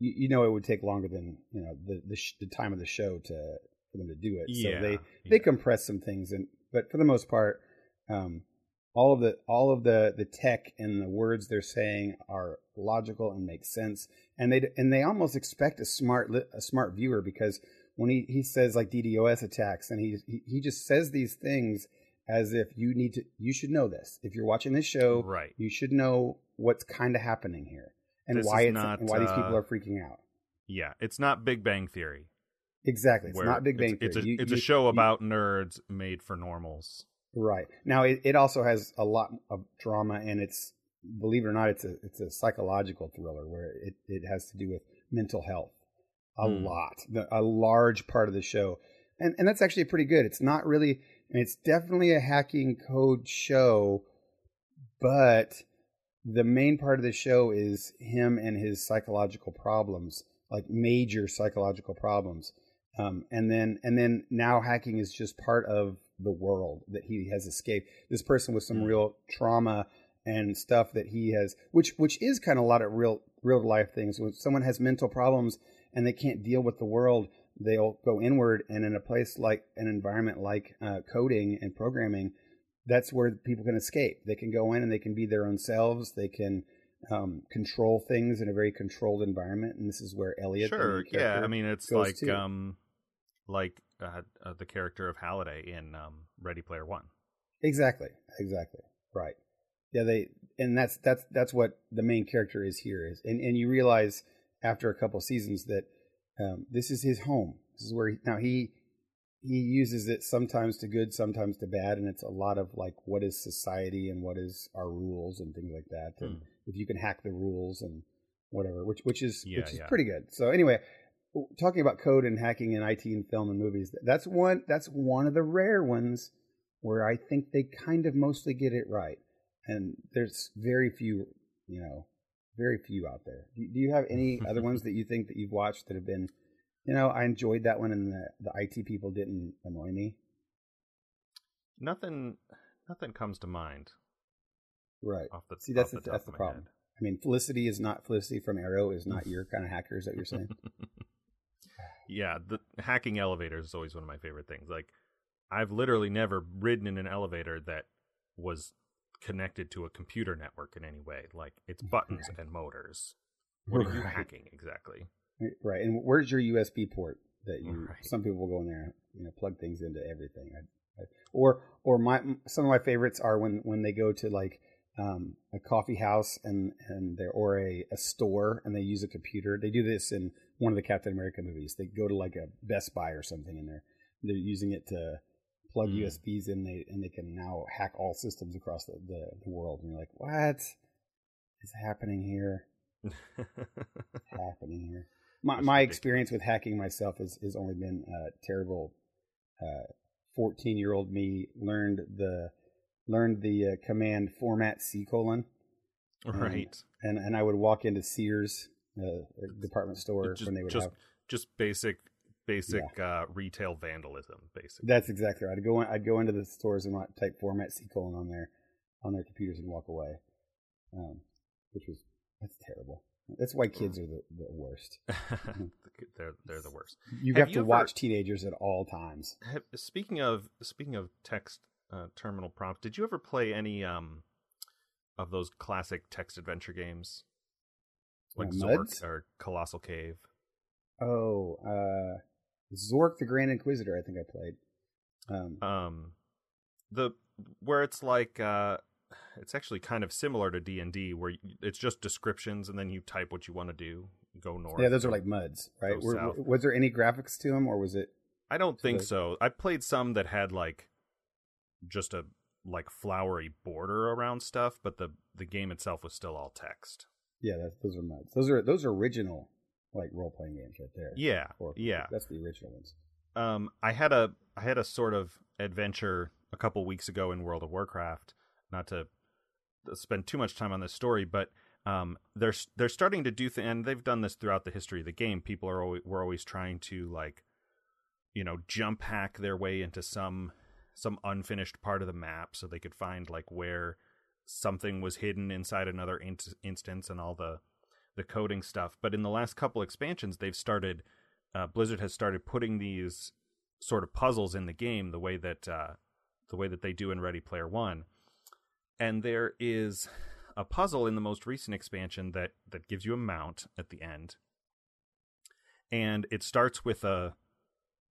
[SPEAKER 2] you, you know it would take longer than you know the the, sh- the time of the show to for them to do it.
[SPEAKER 1] Yeah
[SPEAKER 2] so they
[SPEAKER 1] yeah.
[SPEAKER 2] they compress some things and but for the most part um all of the all of the the tech and the words they're saying are logical and make sense. And they and they almost expect a smart li- a smart viewer because when he he says like DDoS attacks and he he, he just says these things as if you need to you should know this. If you're watching this show
[SPEAKER 1] right.
[SPEAKER 2] you should know what's kind of happening here and
[SPEAKER 1] This
[SPEAKER 2] why it's
[SPEAKER 1] not,
[SPEAKER 2] why these people
[SPEAKER 1] uh,
[SPEAKER 2] are freaking out
[SPEAKER 1] yeah it's not big bang theory
[SPEAKER 2] exactly it's not big bang
[SPEAKER 1] it's,
[SPEAKER 2] theory
[SPEAKER 1] It's, a,
[SPEAKER 2] You-
[SPEAKER 1] it's
[SPEAKER 2] you-
[SPEAKER 1] a show
[SPEAKER 2] you-
[SPEAKER 1] about nerds made for normals.
[SPEAKER 2] Right now, it, it also has a lot of drama, and it's believe it or not, it's a it's a psychological thriller where it, it has to do with mental health. A
[SPEAKER 1] Hmm.
[SPEAKER 2] lot, the, a large part of the show, and and that's actually pretty good. It's not really, and it's definitely a hacking code show, but the main part of the show is him and his psychological problems, like major psychological problems. Um, and then and then now hacking is just part of the world that he has escaped. This person with some
[SPEAKER 1] Mm.
[SPEAKER 2] real trauma and stuff that he has, which which is kind of a lot of real real life things. When someone has mental problems and they can't deal with the world, they'll go inward. And in a place like an environment like uh, coding and programming, that's where people can escape. They can go in and they can be their own selves. They can um, control things in a very controlled environment. And this is where Elliot,
[SPEAKER 1] Sure, yeah. I mean, it's like
[SPEAKER 2] to.
[SPEAKER 1] um, like uh, uh, the character of Halliday in um, Ready Player One.
[SPEAKER 2] Exactly. Exactly. Right. Yeah, they and that's that's that's what the main character is here is and, and you realize after a couple seasons that um, this is his home. This is where he, now he he uses it sometimes to good, sometimes to bad, and it's a lot of like what is society and what is our rules and things like that. And
[SPEAKER 1] Hmm.
[SPEAKER 2] if you can hack the rules and whatever, which which is
[SPEAKER 1] Yeah,
[SPEAKER 2] which is
[SPEAKER 1] yeah.
[SPEAKER 2] pretty good. So anyway, talking about code and hacking in IT and film and movies, that's one that's one of the rare ones where I think they kind of mostly get it right. And there's very few, you know, very few out there. Do, do you have any other [laughs] ones that you think that you've watched that have been, you know, I enjoyed that one and the, the IT people didn't annoy me?
[SPEAKER 1] Nothing, nothing comes to mind
[SPEAKER 2] Right.
[SPEAKER 1] the.
[SPEAKER 2] See, that's the,
[SPEAKER 1] the,
[SPEAKER 2] that's the problem. I mean, Felicity is not Felicity from Arrow is not your [laughs] kind of hackers that you're saying. [laughs]
[SPEAKER 1] yeah, the hacking elevators is always one of my favorite things. Like, I've literally never ridden in an elevator that was connected to a computer network in any way. Like, it's buttons and motors. What are you
[SPEAKER 2] Right.
[SPEAKER 1] hacking exactly?
[SPEAKER 2] Right. And where's your USB port that you?
[SPEAKER 1] Right.
[SPEAKER 2] Some people will go in there, you know, plug things into everything. I, I, or or my some of my favorites are when when they go to like um, a coffee house and and they or a, a store and they use a computer. They do this in one of the Captain America movies. They go to like a Best Buy or something and they're they're using it to plug
[SPEAKER 1] Mm.
[SPEAKER 2] USBs in, they and they can now hack all systems across the, the, the world. And you're like, what is happening here? [laughs] happening here? My my experience with hacking myself has has only been uh, terrible. Fourteen year old me learned the learned the uh, command format c colon
[SPEAKER 1] right.
[SPEAKER 2] and and I would walk into Sears uh, department store
[SPEAKER 1] Just-
[SPEAKER 2] when they would
[SPEAKER 1] just
[SPEAKER 2] have.
[SPEAKER 1] just basic basic uh, retail vandalism, basically.
[SPEAKER 2] That's exactly right. I'd go in, I'd go into the stores and type format C colon on their on their computers and walk away, um, which was that's terrible. That's why kids are the, the worst. [laughs]
[SPEAKER 1] they're they're the worst.
[SPEAKER 2] You
[SPEAKER 1] Have
[SPEAKER 2] have,
[SPEAKER 1] you
[SPEAKER 2] to
[SPEAKER 1] ever-
[SPEAKER 2] watch teenagers at all times.
[SPEAKER 1] Have, speaking of speaking of text uh, terminal prompts, did you ever play any um of those classic text adventure games like Zork
[SPEAKER 2] Muds?
[SPEAKER 1] or Colossal Cave?
[SPEAKER 2] Oh, uh, Zork the Grand Inquisitor. I think I played. Um,
[SPEAKER 1] Um, the where it's like uh, it's actually kind of similar to D and D, where it's just descriptions and then you type what you want to do. Go north.
[SPEAKER 2] yeah, those are like muds, right? Were, was there any graphics to them, or was it?
[SPEAKER 1] I don't think
[SPEAKER 2] like-
[SPEAKER 1] so. I played some that had like just a like flowery border around stuff, but the the game itself was still all text.
[SPEAKER 2] Yeah, that, those are muds. Those are those are original like role playing games right there.
[SPEAKER 1] Yeah,
[SPEAKER 2] Or-
[SPEAKER 1] yeah.
[SPEAKER 2] that's the original ones.
[SPEAKER 1] Um, I had a I had a sort of adventure a couple weeks ago in World of Warcraft. Not to spend too much time on this story, but um, they're they're starting to do th- and they've done this throughout the history of the game. People are always, were always trying to like, you know, jump hack their way into some some unfinished part of the map so they could find like where something was hidden inside another in- instance and all the the coding stuff. But in the last couple expansions, they've started uh, Blizzard has started putting these sort of puzzles in the game the way that uh, the way that they do in Ready Player One, and there is a puzzle in the most recent expansion that that gives you a mount at the end, and it starts with a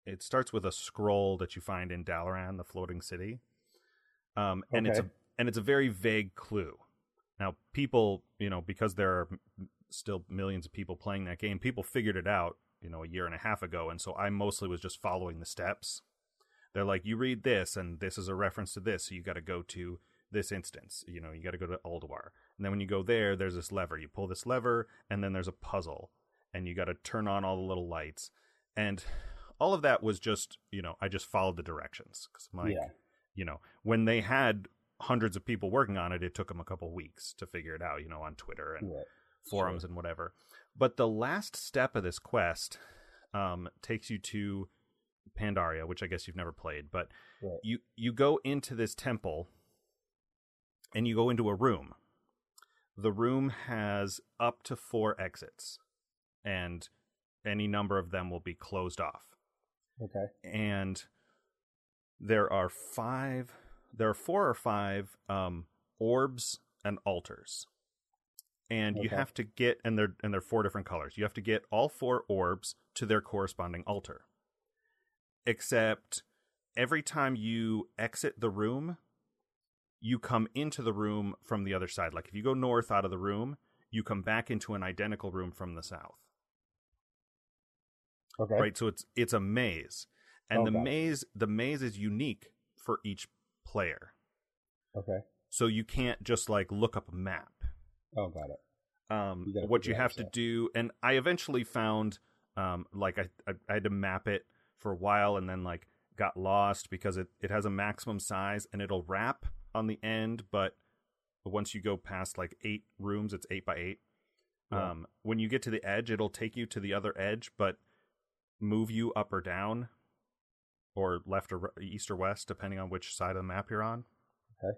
[SPEAKER 1] it starts with a scroll that you find in Dalaran, the floating city, um, and it's a and it's a very vague clue. Now, people, you know, because there are still millions of people playing that game, people figured it out, you know, a year and a half ago, and so I mostly was just following the steps. They're like, you read this, and this is a reference to this, so you got to go to this instance. You know, you got to go to Ulduar, and then when you go there, there's this lever. You pull this lever, and then there's a puzzle, and you got to turn on all the little lights, and all of that was just, you know, I just followed the directions because I'm like,
[SPEAKER 2] yeah,
[SPEAKER 1] you know, when they had hundreds of people working on it, it took them a couple weeks to figure it out, you know, on Twitter and
[SPEAKER 2] right.
[SPEAKER 1] forums and whatever. But the last step of this quest um, takes you to Pandaria, which I guess you've never played, but
[SPEAKER 2] Right.
[SPEAKER 1] you you go into this temple and you go into a room. The room has up to four exits, and any number of them will be closed off.
[SPEAKER 2] Okay.
[SPEAKER 1] and there are five there are four or five um orbs and altars. And you have to get and they're and they're four different colors. You have to get all four orbs to their corresponding altar. Except every time you exit the room you come into the room from the other side. Like if you go north out of the room you come back into an identical room from the south.
[SPEAKER 2] Okay.
[SPEAKER 1] right? So it's it's a maze. And
[SPEAKER 2] Oh,
[SPEAKER 1] the maze the maze is unique for each player.
[SPEAKER 2] Okay.
[SPEAKER 1] so you can't just like look up a map.
[SPEAKER 2] Oh, got it.
[SPEAKER 1] um
[SPEAKER 2] You
[SPEAKER 1] what you have to do and i eventually found um like I, I i had to map it for a while and then like got lost because it it has a maximum size and it'll wrap on the end but once you go past like eight rooms it's eight by eight
[SPEAKER 2] Yeah.
[SPEAKER 1] um when you get to the edge it'll take you to the other edge but move you up or down or left or east or west depending on which side of the map you're on
[SPEAKER 2] Okay.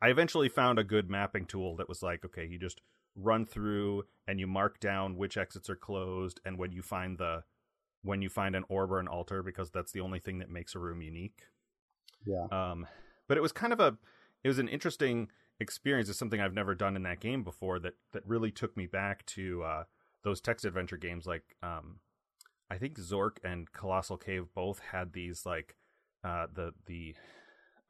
[SPEAKER 1] i eventually found a good mapping tool that was like okay you just run through and you mark down which exits are closed and when you find the when you find an orb or an altar because that's the only thing that makes a room unique
[SPEAKER 2] Yeah.
[SPEAKER 1] um, but it was kind of a it was an interesting experience. It's something I've never done in that game before that that really took me back to uh, those text adventure games. Like um, I think Zork and Colossal Cave both had these like uh, the the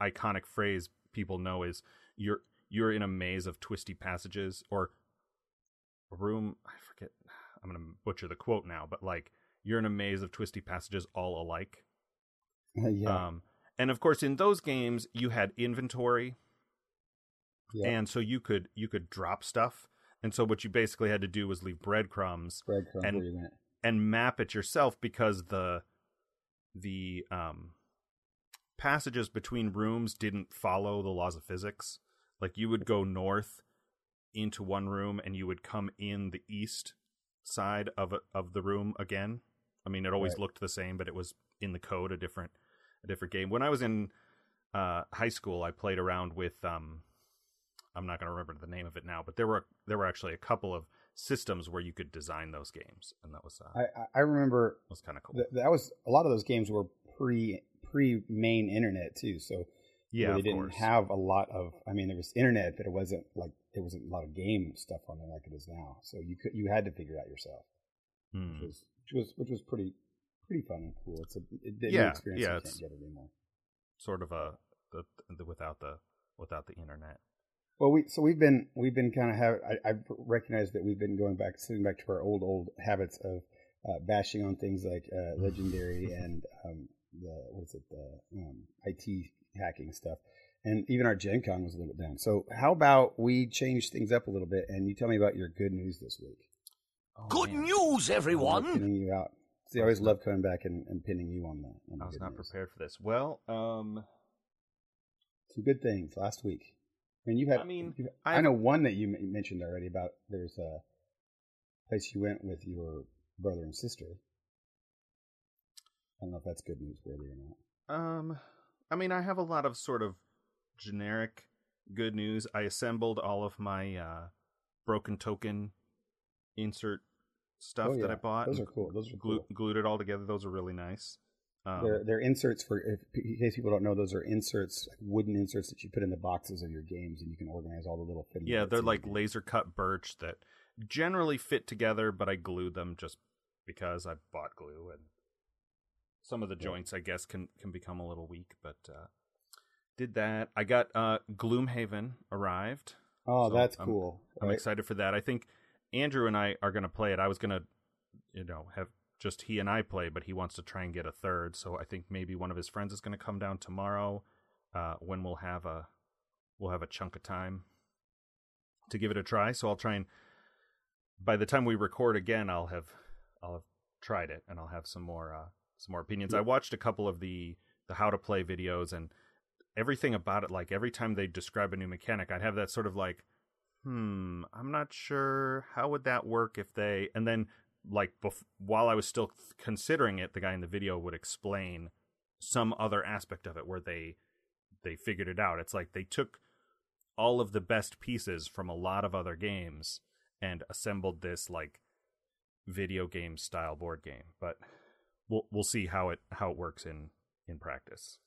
[SPEAKER 1] iconic phrase people know is you're you're in a maze of twisty passages or a room. I forget. I'm gonna butcher the quote now, but like you're in a maze of twisty passages all alike. [laughs]
[SPEAKER 2] yeah.
[SPEAKER 1] Um, And of course, in those games, you had inventory,
[SPEAKER 2] Yeah.
[SPEAKER 1] and so you could you could drop stuff. And so what you basically had to do was leave breadcrumbs
[SPEAKER 2] breadcrumbs
[SPEAKER 1] and-
[SPEAKER 2] where you went.
[SPEAKER 1] and map it yourself because the the um passages between rooms didn't follow the laws of physics. Like you would go north into one room and you would come in the east side of of the room again. I mean, it always
[SPEAKER 2] Right.
[SPEAKER 1] looked the same, but it was in the code a different a different game. When I was in uh, high school, I played around with um, I'm not going to remember the name of it now, but there were there were actually a couple of systems where you could design those games, and that was uh,
[SPEAKER 2] I I- remember
[SPEAKER 1] was kind of cool.
[SPEAKER 2] th- that was a lot of those games were pre pre main internet too. So
[SPEAKER 1] yeah,
[SPEAKER 2] they didn't
[SPEAKER 1] course.
[SPEAKER 2] have a lot of. I mean, there was internet, but it wasn't like there wasn't a lot of game stuff on there like it is now. So you could you had to figure it out yourself,
[SPEAKER 1] Hmm.
[SPEAKER 2] which was which was which was pretty pretty fun and cool. It's a it, a new
[SPEAKER 1] Yeah,
[SPEAKER 2] experience
[SPEAKER 1] yeah,
[SPEAKER 2] you
[SPEAKER 1] it's-
[SPEAKER 2] can't get anymore.
[SPEAKER 1] sort of a the, the without the without the internet.
[SPEAKER 2] Well, we so we've been we've been kind of have I, I've recognized that we've been going back sitting back to our old old habits of uh, bashing on things like uh, [laughs] legendary and um, the what is it the um, IT hacking stuff, and even our Gen Con was a little bit down. So how about we change things up a little bit and you tell me about your good news this week?
[SPEAKER 1] Oh,
[SPEAKER 3] Good
[SPEAKER 1] man.
[SPEAKER 3] news,
[SPEAKER 2] I'm
[SPEAKER 3] everyone!
[SPEAKER 2] See, I always love coming back and, and pinning you on that. On
[SPEAKER 1] I was not
[SPEAKER 2] news.
[SPEAKER 1] prepared for this. Well, um,
[SPEAKER 2] Some good things last week. I mean, you had.
[SPEAKER 1] I mean, I
[SPEAKER 2] know one that you mentioned already about. There's a place you went with your brother and sister. I don't know if that's good news worthy or not.
[SPEAKER 1] um, I mean, I have a lot of sort of generic good news. I assembled all of my uh, broken token insert stuff
[SPEAKER 2] Oh,
[SPEAKER 1] that I bought.
[SPEAKER 2] Those are cool. Those are
[SPEAKER 1] glue-
[SPEAKER 2] cool.
[SPEAKER 1] Glued it all together. Those are really nice. Um,
[SPEAKER 2] they're, they're inserts for, if, in case people don't know, those are inserts, like wooden inserts that you put in the boxes of your games, and you can organize all the little fitting.
[SPEAKER 1] Yeah, they're like laser cut birch that generally fit together, but I glued them just because I bought glue and some of the
[SPEAKER 2] Yeah.
[SPEAKER 1] joints I guess can can become a little weak, but uh did that. I got uh Gloomhaven arrived.
[SPEAKER 2] Oh,
[SPEAKER 1] so
[SPEAKER 2] that's
[SPEAKER 1] I'm-
[SPEAKER 2] cool.
[SPEAKER 1] I'm
[SPEAKER 2] right?
[SPEAKER 1] excited for that. I think Andrew and I are going to play it. I was going to you know, have just he and I play, but he wants to try and get a third, so I think maybe one of his friends is going to come down tomorrow uh when we'll have a we'll have a chunk of time to give it a try. So I'll try and by the time we record again, I'll have I'll have tried it and I'll have some more uh, some more opinions.
[SPEAKER 2] Yeah.
[SPEAKER 1] I watched a couple of the the how to play videos and everything about it. Like every time they describe a new mechanic, I'd have that sort of like, hmm, I'm not sure how would that work if they and then like bef- while I was still considering it, the guy in the video would explain some other aspect of it where they they figured it out. It's like they took all of the best pieces from a lot of other games and assembled this like video game style board game. But we'll we'll see how it how it works in in practice.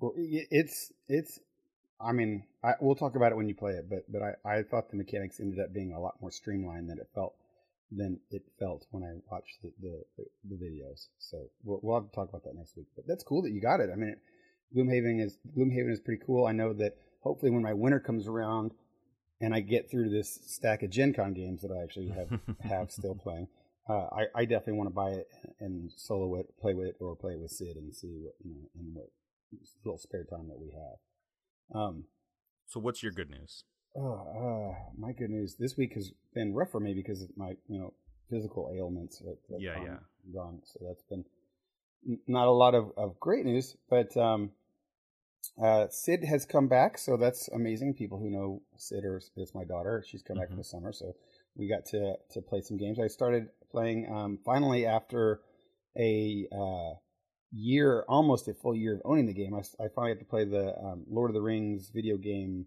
[SPEAKER 2] Well, it's it's. I mean, I, we'll talk about it when you play it, but but I, I thought the mechanics ended up being a lot more streamlined than it felt than it felt when I watched the the, the videos. So we'll, we'll have to talk about that next week. But that's cool that you got it. I mean, Gloomhaven is Gloomhaven is pretty cool. I know that hopefully when my winter comes around and I get through this stack of Gen Con games that I actually have [laughs] have still playing, uh, I, I definitely want to buy it and solo it, play with it, or play it with Sid and see what you know in what little spare time that we have. Um,
[SPEAKER 1] So what's your good news?
[SPEAKER 2] oh, uh, my good news this week has been rough for me because of my you know physical ailments. That, that
[SPEAKER 1] Yeah,
[SPEAKER 2] gone,
[SPEAKER 1] yeah.
[SPEAKER 2] Gone. So that's been not a lot of, of great news, but um, uh, Sid has come back, so that's amazing. People who know Sid or it's my daughter. She's come back
[SPEAKER 1] Mhm.
[SPEAKER 2] for the summer, so we got to to play some games. I started playing um, finally after a uh, year, almost a full year of owning the game. I finally had to play the um, Lord of the Rings video game.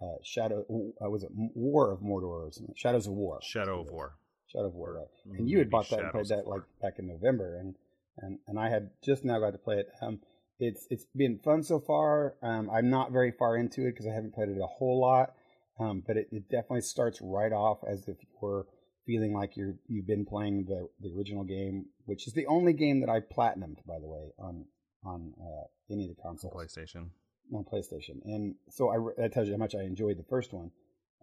[SPEAKER 2] Uh, Shadow uh, was it War of Mordor or something? Shadows of War.
[SPEAKER 1] Shadow of
[SPEAKER 2] That's what it is.
[SPEAKER 1] War.
[SPEAKER 2] Shadow of War, right?
[SPEAKER 1] Mm,
[SPEAKER 2] And you had bought that and played that like back in November, and and and I had just now got to play it. Um, it's it's been fun so far. Um, I'm not very far into it because I haven't played it a whole lot. Um, but it, it definitely starts right off as if you're feeling like you're you've been playing the the original game, which is the only game that I platinumed, by the way, on on uh, any of the consoles
[SPEAKER 1] PlayStation.
[SPEAKER 2] on PlayStation, and so I that tells you how much I enjoyed the first one.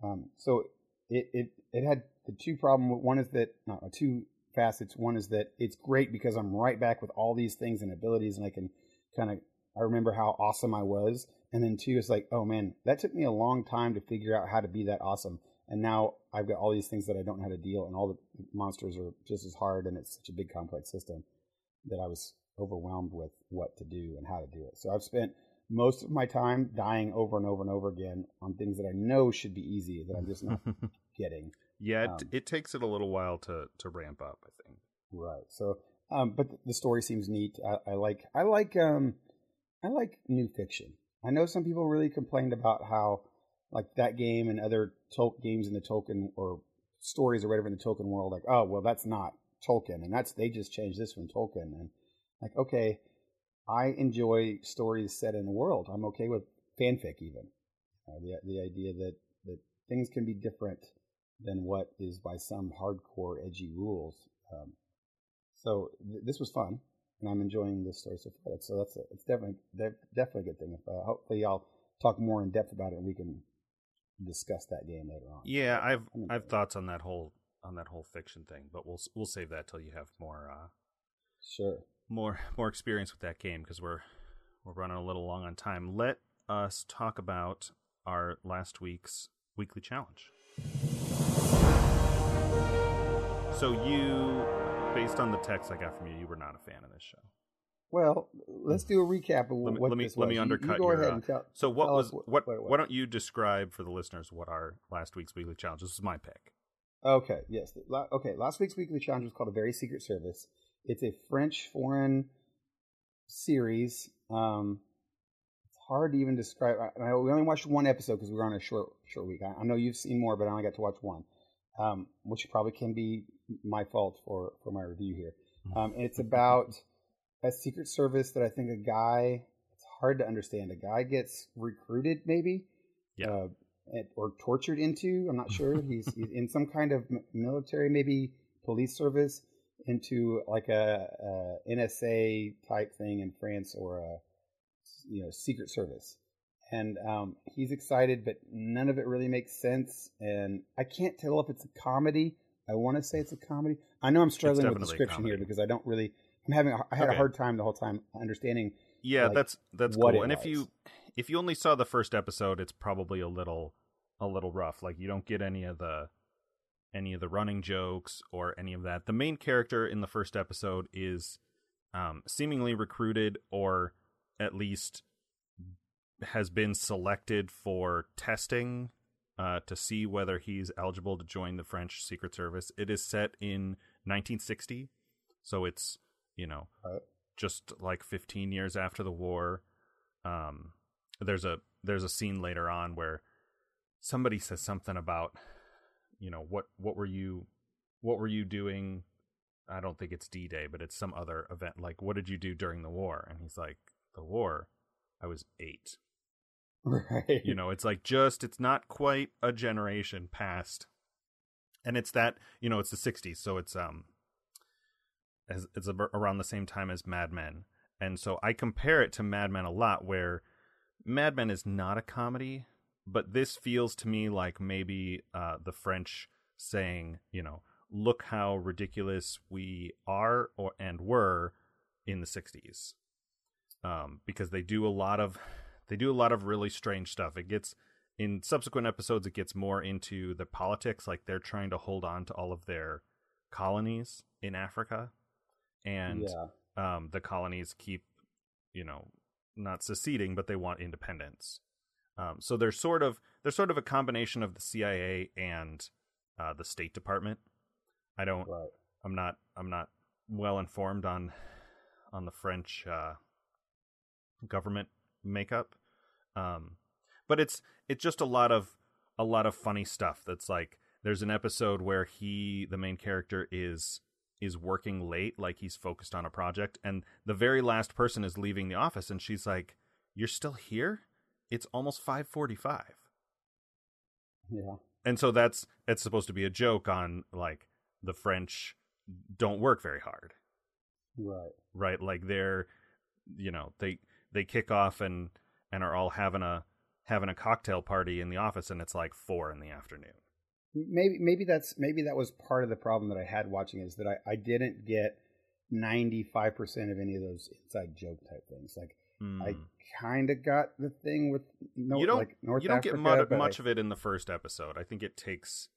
[SPEAKER 2] Um, so it, it it had the two problem. One is that no, two facets. One is that it's great because I'm right back with all these things and abilities, and I can kind of I remember how awesome I was, and then two, is like, oh man, that took me a long time to figure out how to be that awesome, and now I've got all these things that I don't know how to deal, and all the monsters are just as hard, and it's such a big complex system that I was overwhelmed with what to do and how to do it. So I've spent most of my time dying over and over and over again on things that I know should be easy that I'm just not [laughs] getting.
[SPEAKER 1] Yeah, it, um, it takes it a little while to to ramp up. I think.
[SPEAKER 2] Right. So, um, but the story seems neat. I, I like I like um, I like new fiction. I know some people really complained about how like that game and other Tol- games in the Tolkien or stories or whatever in the Tolkien world, like oh well, that's not Tolkien, and that's they just changed this from Tolkien, and like okay, I enjoy stories set in the world. I'm okay with fanfic even. Uh, the the idea that that things can be different than what is by some hardcore edgy rules. Um, so th- this was fun, and I'm enjoying this story so far. So that's a, it's definitely definitely a good thing. If uh, hopefully I'll talk more in depth about it, and we can discuss that game later on.
[SPEAKER 1] Yeah, I've I've thoughts on that whole on that whole fiction thing, but we'll we'll save that till you have more. Uh,
[SPEAKER 2] sure.
[SPEAKER 1] More more experience with that game because we're we're running a little long on time. Let us talk about our last week's weekly challenge. So you, based on the text I got from you, you were not a fan of this show.
[SPEAKER 2] Well, let's do a recap of
[SPEAKER 1] let me,
[SPEAKER 2] what
[SPEAKER 1] let me,
[SPEAKER 2] this
[SPEAKER 1] let me undercut
[SPEAKER 2] you, you go
[SPEAKER 1] your,
[SPEAKER 2] ahead
[SPEAKER 1] uh,
[SPEAKER 2] and tell.
[SPEAKER 1] So what was what?
[SPEAKER 2] what,
[SPEAKER 1] What, why don't you describe for the listeners what our last week's weekly challenge? This is my pick.
[SPEAKER 2] Okay. Yes. Okay. Last week's weekly challenge was called "A Very Secret Service." It's a French foreign series. Um, it's hard to even describe. I, I, we only watched one episode because we were on a short short week. I, I know you've seen more, but I only got to watch one, um, which probably can be my fault for for my review here. Um, and it's [laughs] about a secret service that I think a guy. It's hard to understand. A guy gets recruited, maybe,
[SPEAKER 1] Yeah.
[SPEAKER 2] uh, or tortured into. I'm not sure. [laughs] he's, he's in some kind of military, maybe police service, into like a, a NSA type thing in France or a you know secret service. And um, he's excited, but none of it really makes sense. And I can't tell if it's a comedy. I want to say it's a comedy. I know I'm struggling with description here because I don't really. I'm having. A, I had
[SPEAKER 1] Okay.
[SPEAKER 2] a hard time the whole time understanding.
[SPEAKER 1] Yeah,
[SPEAKER 2] like,
[SPEAKER 1] that's that's cool. And if you if you only saw the first episode, it's probably a little a little rough. Like you don't get any of the any of the running jokes or any of that. The main character in the first episode is um, seemingly recruited or at least has been selected for testing uh, to see whether he's eligible to join the French Secret Service. It is set in 1960, so it's you know
[SPEAKER 2] Right.
[SPEAKER 1] just like 15 years after the war. Um, there's a there's a scene later on where somebody says something about you know what what were you what were you doing i don't think it's d-day but it's some other event like what did you do during the war and he's like the war i was eight [laughs]
[SPEAKER 2] Right.
[SPEAKER 1] you know it's like just it's not quite a generation past and it's that you know it's the 60s so it's um it's around the same time as mad men. And so i compare it to mad men a lot where mad men is not a comedy but this feels to me like maybe uh the french saying you know look how ridiculous we are or and were in the 60s um because they do a lot of they do a lot of really strange stuff. It gets in subsequent episodes it gets more into the politics like they're trying to hold on to all of their colonies in africa and
[SPEAKER 2] yeah.
[SPEAKER 1] um, the colonies keep, you know, not seceding, but they want independence. Um, so they're sort of they're sort of a combination of the CIA and uh, the State Department. I don't.
[SPEAKER 2] Right.
[SPEAKER 1] I'm not. I'm not well informed on on the French uh, government makeup, um, but it's it's just a lot of a lot of funny stuff. That's like there's an episode where he the main character is is working late, like he's focused on a project, and the very last person is leaving the office, and she's like, "You're still here? It's almost five forty-five.
[SPEAKER 2] Yeah.
[SPEAKER 1] And so that's it's supposed to be a joke on like the French don't work very hard,
[SPEAKER 2] Right.
[SPEAKER 1] right? Like they're, you know, they they kick off and and are all having a having a cocktail party in the office, and it's like four in the afternoon.
[SPEAKER 2] Maybe maybe that's maybe that was part of the problem that I had watching is that I, I didn't get ninety five percent of any of those inside joke type things. Like
[SPEAKER 1] Hmm.
[SPEAKER 2] I kind of got the thing with no,
[SPEAKER 1] you don't
[SPEAKER 2] like North
[SPEAKER 1] you don't
[SPEAKER 2] Africa,
[SPEAKER 1] get much, much
[SPEAKER 2] I-
[SPEAKER 1] of it in the first episode. I think it takes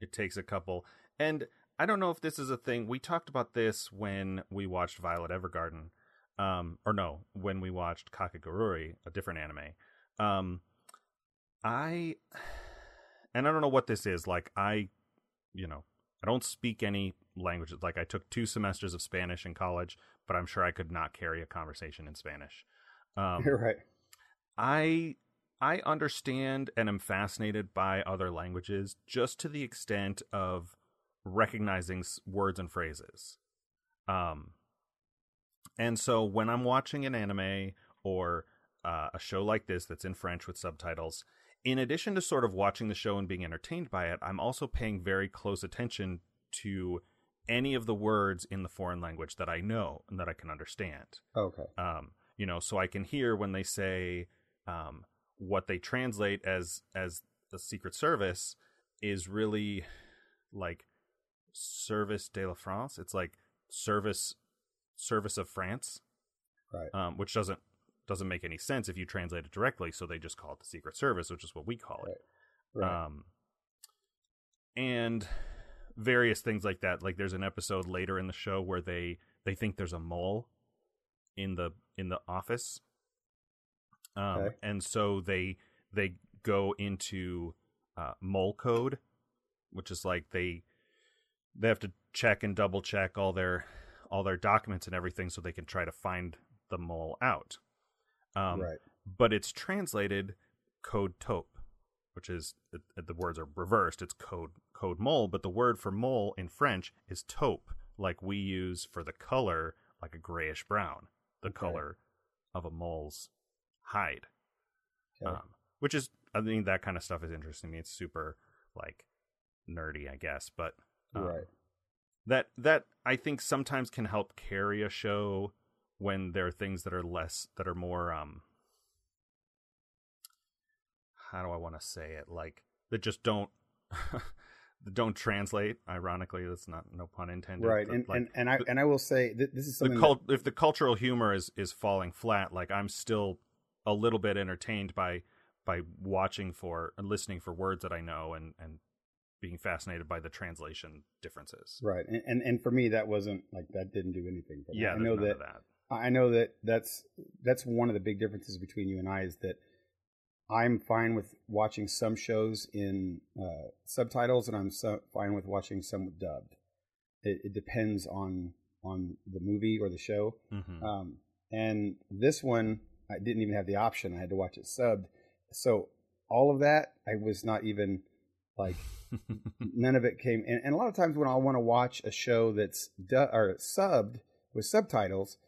[SPEAKER 1] it takes a couple. And I don't know if this is a thing. We talked about this when we watched Violet Evergarden, um, or no, when we watched Kakegurui, a different anime. Um, I and I don't know what this is. Like I, you know, I don't speak any languages. Like I took two semesters of Spanish in college, but I'm sure I could not carry a conversation in Spanish. Um,
[SPEAKER 2] You're [laughs] right.
[SPEAKER 1] I I understand and am fascinated by other languages just to the extent of recognizing words and phrases. Um and so when I'm watching an anime or uh, a show like this that's in French with subtitles, in addition to sort of watching the show and being entertained by it, I'm also paying very close attention to any of the words in the foreign language that I know and that I can understand
[SPEAKER 2] Okay.
[SPEAKER 1] um, you know, so I can hear when they say um, what they translate as as the Secret Service is really like Service de la France. It's like service service of France,
[SPEAKER 2] Right.
[SPEAKER 1] um, which doesn't doesn't make any sense if you translate it directly. So they just call it the Secret Service, which is what we call it.
[SPEAKER 2] Right.
[SPEAKER 1] Um, and various things like that. Like there's an episode later in the show where they they think there's a mole in the in the office. Um,
[SPEAKER 2] Okay.
[SPEAKER 1] and so they they go into uh, mole code, which is like they they have to check and double check all their all their documents and everything so they can try to find the mole out. Um,
[SPEAKER 2] right.
[SPEAKER 1] but it's translated code taupe, which is it, it- the words are reversed. It's code code mole, but the word for mole in French is taupe, like we use for the color, like a grayish brown, the
[SPEAKER 2] Okay.
[SPEAKER 1] color of a mole's hide.
[SPEAKER 2] Okay.
[SPEAKER 1] Um, which is, I mean, that kind of stuff is interesting to me. It's super like nerdy, I guess, but um,
[SPEAKER 2] right.
[SPEAKER 1] that that I think sometimes can help carry a show when there are things that are less that are more um how do I want to say it like that just don't [laughs] don't translate ironically that's not no pun intended
[SPEAKER 2] Right.
[SPEAKER 1] but,
[SPEAKER 2] And,
[SPEAKER 1] like,
[SPEAKER 2] and and I
[SPEAKER 1] the-
[SPEAKER 2] and I will say that this is
[SPEAKER 1] the
[SPEAKER 2] something.
[SPEAKER 1] cult if the cultural humor is is falling flat like I'm still a little bit entertained by by watching for and listening for words that I know and and being fascinated by the translation differences
[SPEAKER 2] right. And, and and for me, that wasn't like that. Didn't do anything. For me.
[SPEAKER 1] yeah
[SPEAKER 2] I know that
[SPEAKER 1] that
[SPEAKER 2] I know that that's that's one of the big differences between you and I is that I'm fine with watching some shows in uh, subtitles, and I'm so, fine with watching some dubbed. It, it depends on on the movie or the show.
[SPEAKER 1] hmm
[SPEAKER 2] Um, and this one, I didn't even have the option. I had to watch it subbed. So all of that, I was not even like [laughs] none of it came. And, and a lot of times when I want to watch a show that's du- or subbed with subtitles,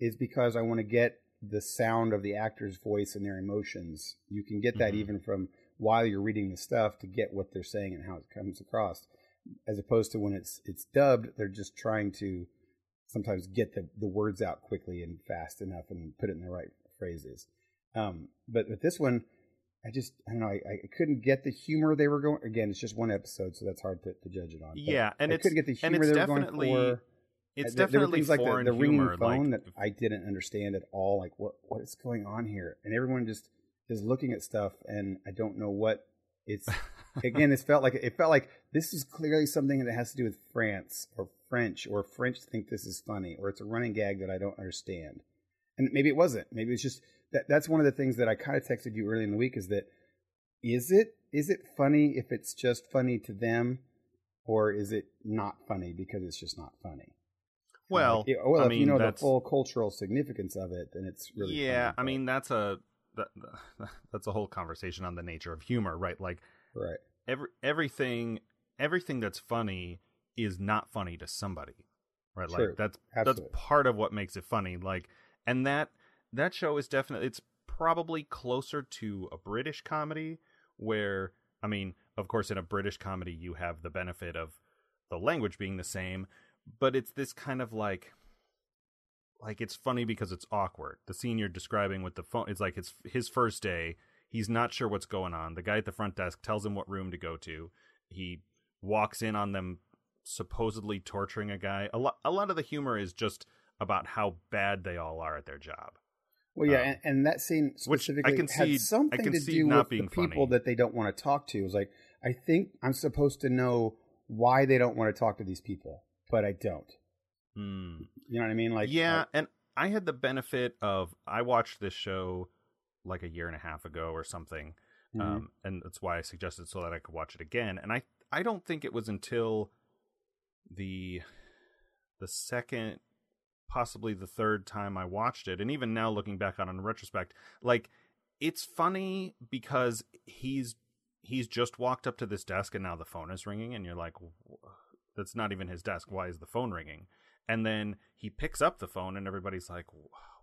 [SPEAKER 2] is because I want to get the sound of the actor's voice and their emotions. You can get that
[SPEAKER 1] Mhm.
[SPEAKER 2] even from while you're reading the stuff to get what they're saying and how it comes across, as opposed to when it's it's dubbed, they're just trying to sometimes get the, the words out quickly and fast enough and put it in the right phrases. Um, but with this one, I just I don't know I, I couldn't get the humor they were going. Again, it's just one episode, so that's hard to, to judge it on.
[SPEAKER 1] Yeah and
[SPEAKER 2] I
[SPEAKER 1] it's
[SPEAKER 2] couldn't get the humor they were going
[SPEAKER 1] definitely
[SPEAKER 2] for.
[SPEAKER 1] It's
[SPEAKER 2] there- there
[SPEAKER 1] definitely
[SPEAKER 2] things like the,
[SPEAKER 1] foreign
[SPEAKER 2] the ringing
[SPEAKER 1] humor
[SPEAKER 2] phone
[SPEAKER 1] like
[SPEAKER 2] that I didn't understand at all. Like what what is going on here? And everyone just is looking at stuff, and I don't know what it's. [laughs] again, it felt like it felt like this is clearly something that has to do with France or French, or French think this is funny, or it's a running gag that I don't understand. And maybe it wasn't. Maybe it's just that. That's one of the things that I kind of texted you early in the week. Is that is it is it funny if it's just funny to them, or is it not funny because it's just not funny?
[SPEAKER 1] Well
[SPEAKER 2] Like, well,
[SPEAKER 1] I
[SPEAKER 2] if
[SPEAKER 1] mean
[SPEAKER 2] you know the full cultural significance of it, then it's really
[SPEAKER 1] yeah
[SPEAKER 2] funny,
[SPEAKER 1] I mean that's a that, [laughs] that's a whole conversation on the nature of humor right? Like
[SPEAKER 2] right,
[SPEAKER 1] every everything everything that's funny is not funny to somebody right?
[SPEAKER 2] True.
[SPEAKER 1] like that's
[SPEAKER 2] absolutely,
[SPEAKER 1] that's part of what makes it funny like and that that show is definitely it's probably closer to a british comedy where i mean of course in a british comedy you have the benefit of the language being the same but it's this kind of like like it's funny because it's awkward the scene you're describing with the phone it's like it's his first day he's not sure what's going on the guy at the front desk tells him what room to go to he walks in on them supposedly torturing a guy. A lot, a lot of the humor is just about how bad they all are at their job.
[SPEAKER 2] Well, yeah,
[SPEAKER 1] Um,
[SPEAKER 2] and, and that scene
[SPEAKER 1] which I
[SPEAKER 2] specifically
[SPEAKER 1] can see-
[SPEAKER 2] had something
[SPEAKER 1] can
[SPEAKER 2] to
[SPEAKER 1] see
[SPEAKER 2] do with the people
[SPEAKER 1] funny.
[SPEAKER 2] that they don't want to talk to. It was like I think I'm supposed to know why they don't want to talk to these people, but I don't.
[SPEAKER 1] Hmm.
[SPEAKER 2] You know what I mean? Like,
[SPEAKER 1] yeah,
[SPEAKER 2] like-
[SPEAKER 1] and I had the benefit of I watched this show like a year and a half ago or something,
[SPEAKER 2] Mhm.
[SPEAKER 1] um, and that's why I suggested so that I could watch it again. And I I don't think it was until the the second, possibly the third time I watched it, and even now looking back on it in retrospect, like it's funny because he's he's just walked up to this desk and now the phone is ringing, and you're like, "Wh- that's not even his desk. Why is the phone ringing? And then he picks up the phone, and everybody's like,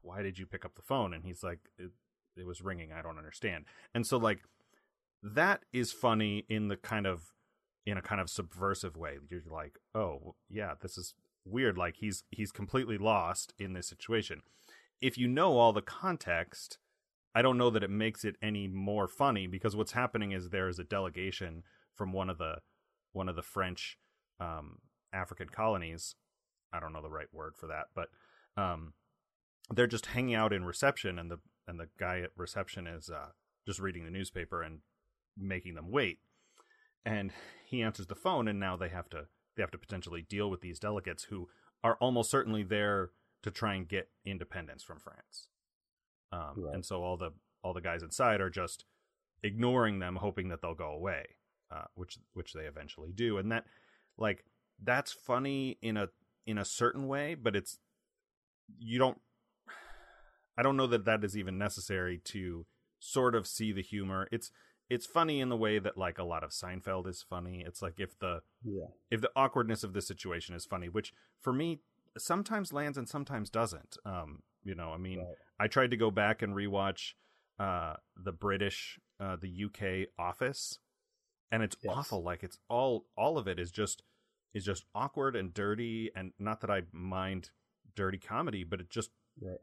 [SPEAKER 1] "Why did you pick up the phone?" And he's like, "It, it was ringing. I don't understand." And so, like, that is funny in the kind of in a kind of subversive way. You're like, "Oh, yeah, this is weird." Like he's he's completely lost in this situation. If you know all the context, I don't know that it makes it any more funny because what's happening is there is a delegation from one of the one of the French um, African colonies. I don't know the right word for that, but um, they're just hanging out in reception, and the and the guy at reception is uh, just reading the newspaper and making them wait. And he answers the phone, and now they have to they have to potentially deal with these delegates who are almost certainly there to try and get independence from France. Um,
[SPEAKER 2] Right.
[SPEAKER 1] And so all the all the guys inside are just ignoring them, hoping that they'll go away, uh, which which they eventually do. And that like that's funny in a in a certain way, but it's you don't. I don't know that that is even necessary to sort of see the humor. It's it's funny in the way that like a lot of Seinfeld is funny. It's like if the
[SPEAKER 2] yeah,
[SPEAKER 1] if the awkwardness of the situation is funny, which for me sometimes lands and sometimes doesn't. Um, you know, I mean,
[SPEAKER 2] Right.
[SPEAKER 1] I tried to go back and rewatch uh the British uh the UK Office and it's
[SPEAKER 2] Yes.
[SPEAKER 1] awful like it's all all of it is just is just awkward and dirty and not that I mind dirty comedy but it just
[SPEAKER 2] right,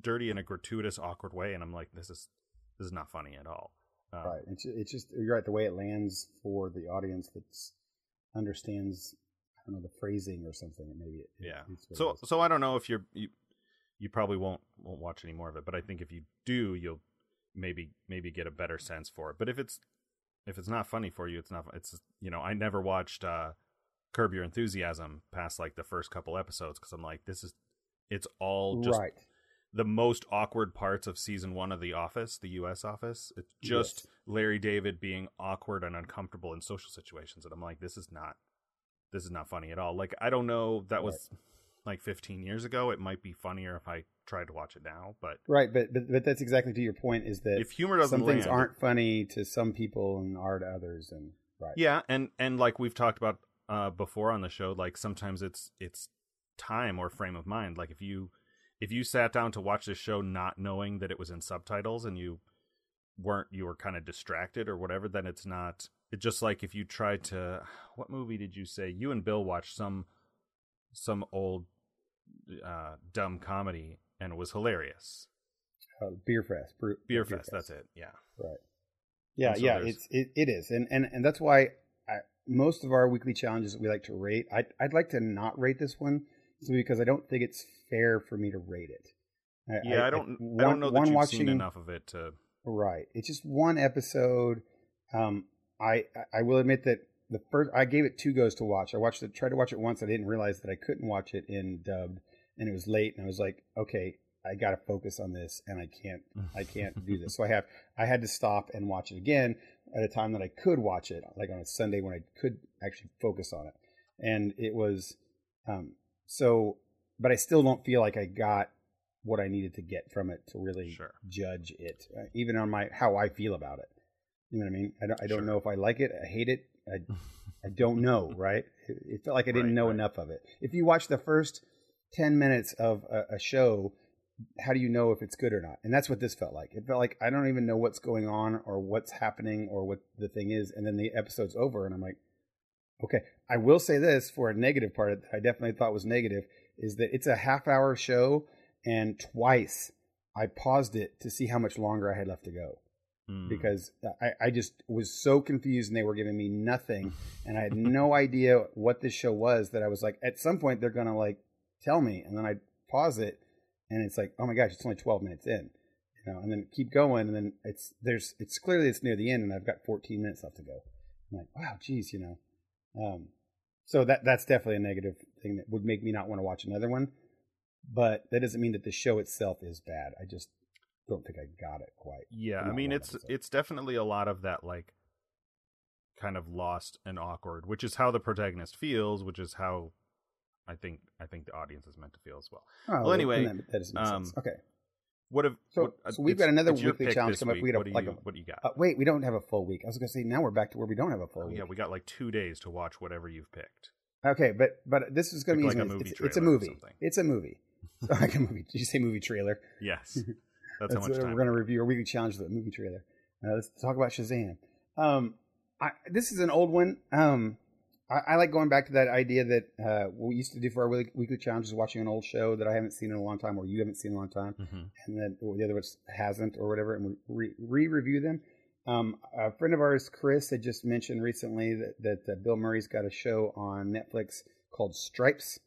[SPEAKER 1] dirty in a gratuitous awkward way and I'm like this is this is not funny at all. Um,
[SPEAKER 2] right. It's it's just you're right. The way it lands for the audience that understands, I don't know, the phrasing or something. Maybe it,
[SPEAKER 1] yeah so so i don't know if you're you you probably won't won't watch any more of it but i think if you do you'll maybe maybe get a better sense for it but if it's if it's not funny for you it's not it's you know i never watched uh curb your enthusiasm past like the first couple episodes because i'm like this is it's all just
[SPEAKER 2] right.
[SPEAKER 1] the most awkward parts of season one of the office the us office it's just
[SPEAKER 2] Yes.
[SPEAKER 1] larry david being awkward and uncomfortable in social situations and i'm like this is not this is not funny at all like i don't know that was like 15 years ago it might be funnier if i tried to watch it now but
[SPEAKER 2] Right, but, but but that's exactly to your point. Is that
[SPEAKER 1] if humor doesn't
[SPEAKER 2] some things aren't funny to some people and are to others, and right.
[SPEAKER 1] yeah and and like we've talked about uh before on the show like sometimes it's it's time or frame of mind like if you if you sat down to watch this show not knowing that it was in subtitles and you weren't you were kind of distracted or whatever then it's not it's just like if you tried to [sighs] what movie did you say you and bill watched some some old uh dumb comedy and it was hilarious
[SPEAKER 2] Uh, beer fest, Bre-
[SPEAKER 1] beer fest that's it yeah
[SPEAKER 2] Right. Yeah,
[SPEAKER 1] so
[SPEAKER 2] yeah,
[SPEAKER 1] there's-
[SPEAKER 2] it's it, it is, and and and that's why I, most of our weekly challenges that we like to rate. I'd I'd like to not rate this one, because I don't think it's fair for me to rate it. I,
[SPEAKER 1] yeah i, don't i
[SPEAKER 2] one-
[SPEAKER 1] don't know that you've
[SPEAKER 2] watching,
[SPEAKER 1] seen enough of it to
[SPEAKER 2] Right. It's just one episode. Um, I I will admit that the first I gave it two goes to watch. I watched it, tried to watch it once. I didn't realize that I couldn't watch it in dubbed, and it was late. And I was like, okay, I got to focus on this, and I can't I can't do this. So I have I had to stop and watch it again at a time that I could watch it, like on a Sunday when I could actually focus on it. And it was um, so, but I still don't feel like I got what I needed to get from it to really
[SPEAKER 1] Sure.
[SPEAKER 2] judge it, uh, even on my how I feel about it. You know what I mean? I don't I don't
[SPEAKER 1] Sure.
[SPEAKER 2] know if I like it, I hate it, I [laughs] I don't know, right? It, it felt like I didn't
[SPEAKER 1] Right,
[SPEAKER 2] know
[SPEAKER 1] right.
[SPEAKER 2] enough of it. If you watch the first ten minutes of a, a show, how do you know if it's good or not? And that's what this felt like. It felt like I don't even know what's going on or what's happening or what the thing is, and then the episode's over, and I'm like, okay. I will say this for a negative part that I definitely thought was negative is that it's a half hour show, and twice I paused it to see how much longer I had left to go
[SPEAKER 1] Hmm.
[SPEAKER 2] because I, I just was so confused and they were giving me nothing [laughs] and I had no idea what this show was that I was like at some point they're gonna like tell me and then I pause it and it's like oh my gosh it's only 12 minutes in you know, and then keep going, and then it's there's it's clearly it's near the end, and I've got 14 minutes left to go. I'm like, wow, geez, you know. Um, so that that's definitely a negative thing that would make me not want to watch another one. But that doesn't mean that the show itself is bad. I just don't think I got it quite.
[SPEAKER 1] Yeah, I mean it's
[SPEAKER 2] episode.
[SPEAKER 1] it's definitely a lot of that like kind of lost and awkward, which is how the protagonist feels, which is how I think I think the audience is meant to feel as well.
[SPEAKER 2] Oh,
[SPEAKER 1] well, anyway,
[SPEAKER 2] that, that doesn't make
[SPEAKER 1] um,
[SPEAKER 2] sense. Okay.
[SPEAKER 1] What have
[SPEAKER 2] So-
[SPEAKER 1] what, uh,
[SPEAKER 2] so we've got another weekly challenge coming up. We got
[SPEAKER 1] what do
[SPEAKER 2] like
[SPEAKER 1] you
[SPEAKER 2] a-
[SPEAKER 1] what do you got?
[SPEAKER 2] Uh, wait, we don't have a full week. I was going to say now we're back to where we don't have a full
[SPEAKER 1] oh,
[SPEAKER 2] week.
[SPEAKER 1] yeah, we got like two days to watch whatever you've picked.
[SPEAKER 2] Okay, but but this is going to be
[SPEAKER 1] Pick like
[SPEAKER 2] easy.
[SPEAKER 1] a movie
[SPEAKER 2] it's, it's a movie. It's a movie. [laughs] like a movie. Did you say movie trailer?
[SPEAKER 1] Yes, [laughs] that's, how much
[SPEAKER 2] uh,
[SPEAKER 1] time
[SPEAKER 2] we're going to review our weekly challenge, the movie trailer. Uh, let's talk about Shazam. Um, I, this is an old one. Um, I, I like going back to that idea that uh, we used to do for our weekly, weekly challenge is watching an old show that I haven't seen in a long time, or you haven't seen in a long time,
[SPEAKER 1] hmm
[SPEAKER 2] and then the other one hasn't, or whatever, and we re review them. Um, a friend of ours, Chris, had just mentioned recently that that uh, Bill Murray's got a show on Netflix called Stripes.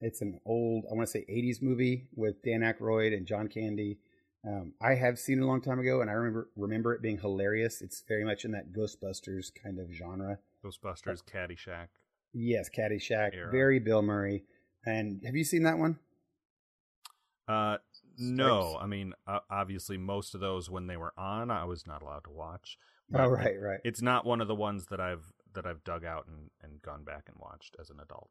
[SPEAKER 2] It's an old, I want to say, '80s movie with Dan Aykroyd and John Candy. Um, I have seen it a long time ago, and I remember remember it being hilarious. It's very much in that Ghostbusters kind of genre.
[SPEAKER 1] Ghostbusters, Caddyshack.
[SPEAKER 2] Yes, Caddyshack,
[SPEAKER 1] Era.
[SPEAKER 2] very Bill Murray. And have you seen that one?
[SPEAKER 1] Uh, no, I mean uh, obviously most of those when they were on, I was not allowed to watch. [laughs]
[SPEAKER 2] Oh, right, right.
[SPEAKER 1] It's not one of the ones that I've that I've dug out and, and gone back and watched as an adult.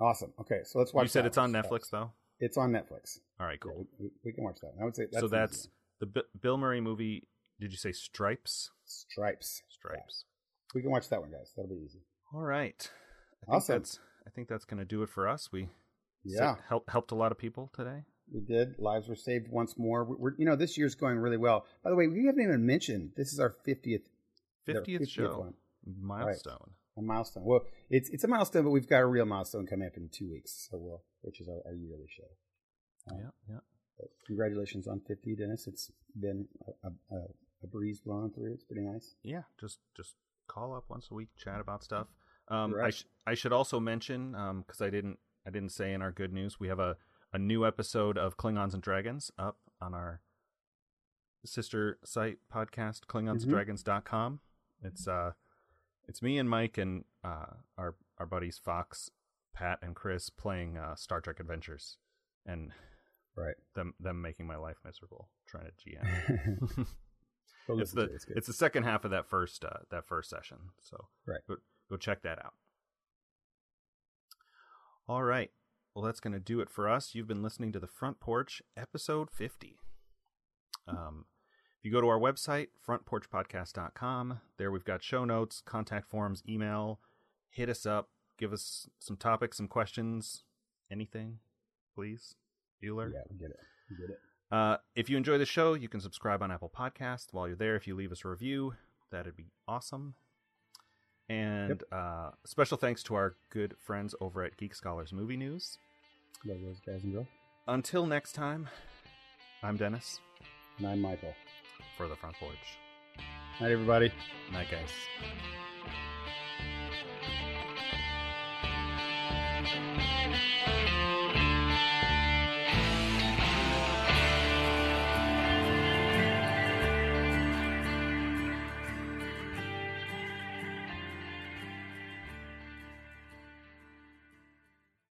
[SPEAKER 2] Awesome. Okay, so let's watch.
[SPEAKER 1] you said it's on. Netflix though.
[SPEAKER 2] It's on Netflix.
[SPEAKER 1] All right, cool.
[SPEAKER 2] we, we- we can watch that. I would say that's
[SPEAKER 1] so that's
[SPEAKER 2] easy
[SPEAKER 1] the Bi- Bill Murray movie. Did you say Stripes?
[SPEAKER 2] Stripes.
[SPEAKER 1] Stripes.
[SPEAKER 2] We can watch that one, guys. That'll be easy.
[SPEAKER 1] All right. I think that's I think that's going to do it for us. We
[SPEAKER 2] Yeah,
[SPEAKER 1] helped helped a lot of people today.
[SPEAKER 2] we did. Lives were saved once more. We're, you know, this year's going really well. By the way, we haven't even mentioned this is our fiftieth
[SPEAKER 1] 50th, show.
[SPEAKER 2] one,
[SPEAKER 1] Milestone.
[SPEAKER 2] a milestone. Well, it's it's a milestone, but we've got a real milestone coming up in two weeks. So we'll, which is our, our yearly show. Um,
[SPEAKER 1] Yeah, yeah.
[SPEAKER 2] but congratulations on fifty, Dennis. It's been a, a, a breeze blowing through. It's pretty nice.
[SPEAKER 1] yeah just just call up once a week chat about stuff. Um i sh- i should also mention um because i didn't i didn't say in our good news we have a a new episode of klingons and dragons up on our sister site podcast klingonsanddragons.com it's uh it's me and mike and uh our our buddies fox pat and chris playing uh star trek adventures and
[SPEAKER 2] Right.
[SPEAKER 1] them them making my life miserable trying to gm [laughs] [laughs]
[SPEAKER 2] Go
[SPEAKER 1] it's the
[SPEAKER 2] it.
[SPEAKER 1] It's the second half of that first uh, that first session. So
[SPEAKER 2] Right.
[SPEAKER 1] go, go check that out. All right. Well, that's going to do it for us. You've been listening to the Front Porch, episode fifty. Um, if you go to our website, frontporchpodcast.com, there we've got show notes, contact forms, email. Hit us up. Give us some topics, some questions, anything, please. Bueller.
[SPEAKER 2] yeah, we get it. We get it.
[SPEAKER 1] Uh, if you enjoy the show, you can subscribe on Apple Podcast. While you're there, if you leave us a review, that'd be awesome. And uh, special thanks to our good friends over at Geek Scholars Movie News.
[SPEAKER 2] Love those guys and girls.
[SPEAKER 1] Until next time, I'm Dennis
[SPEAKER 2] And I'm Michael.
[SPEAKER 1] for the Front Porch.
[SPEAKER 2] Night, everybody.
[SPEAKER 1] Night, guys.
[SPEAKER 3] Thank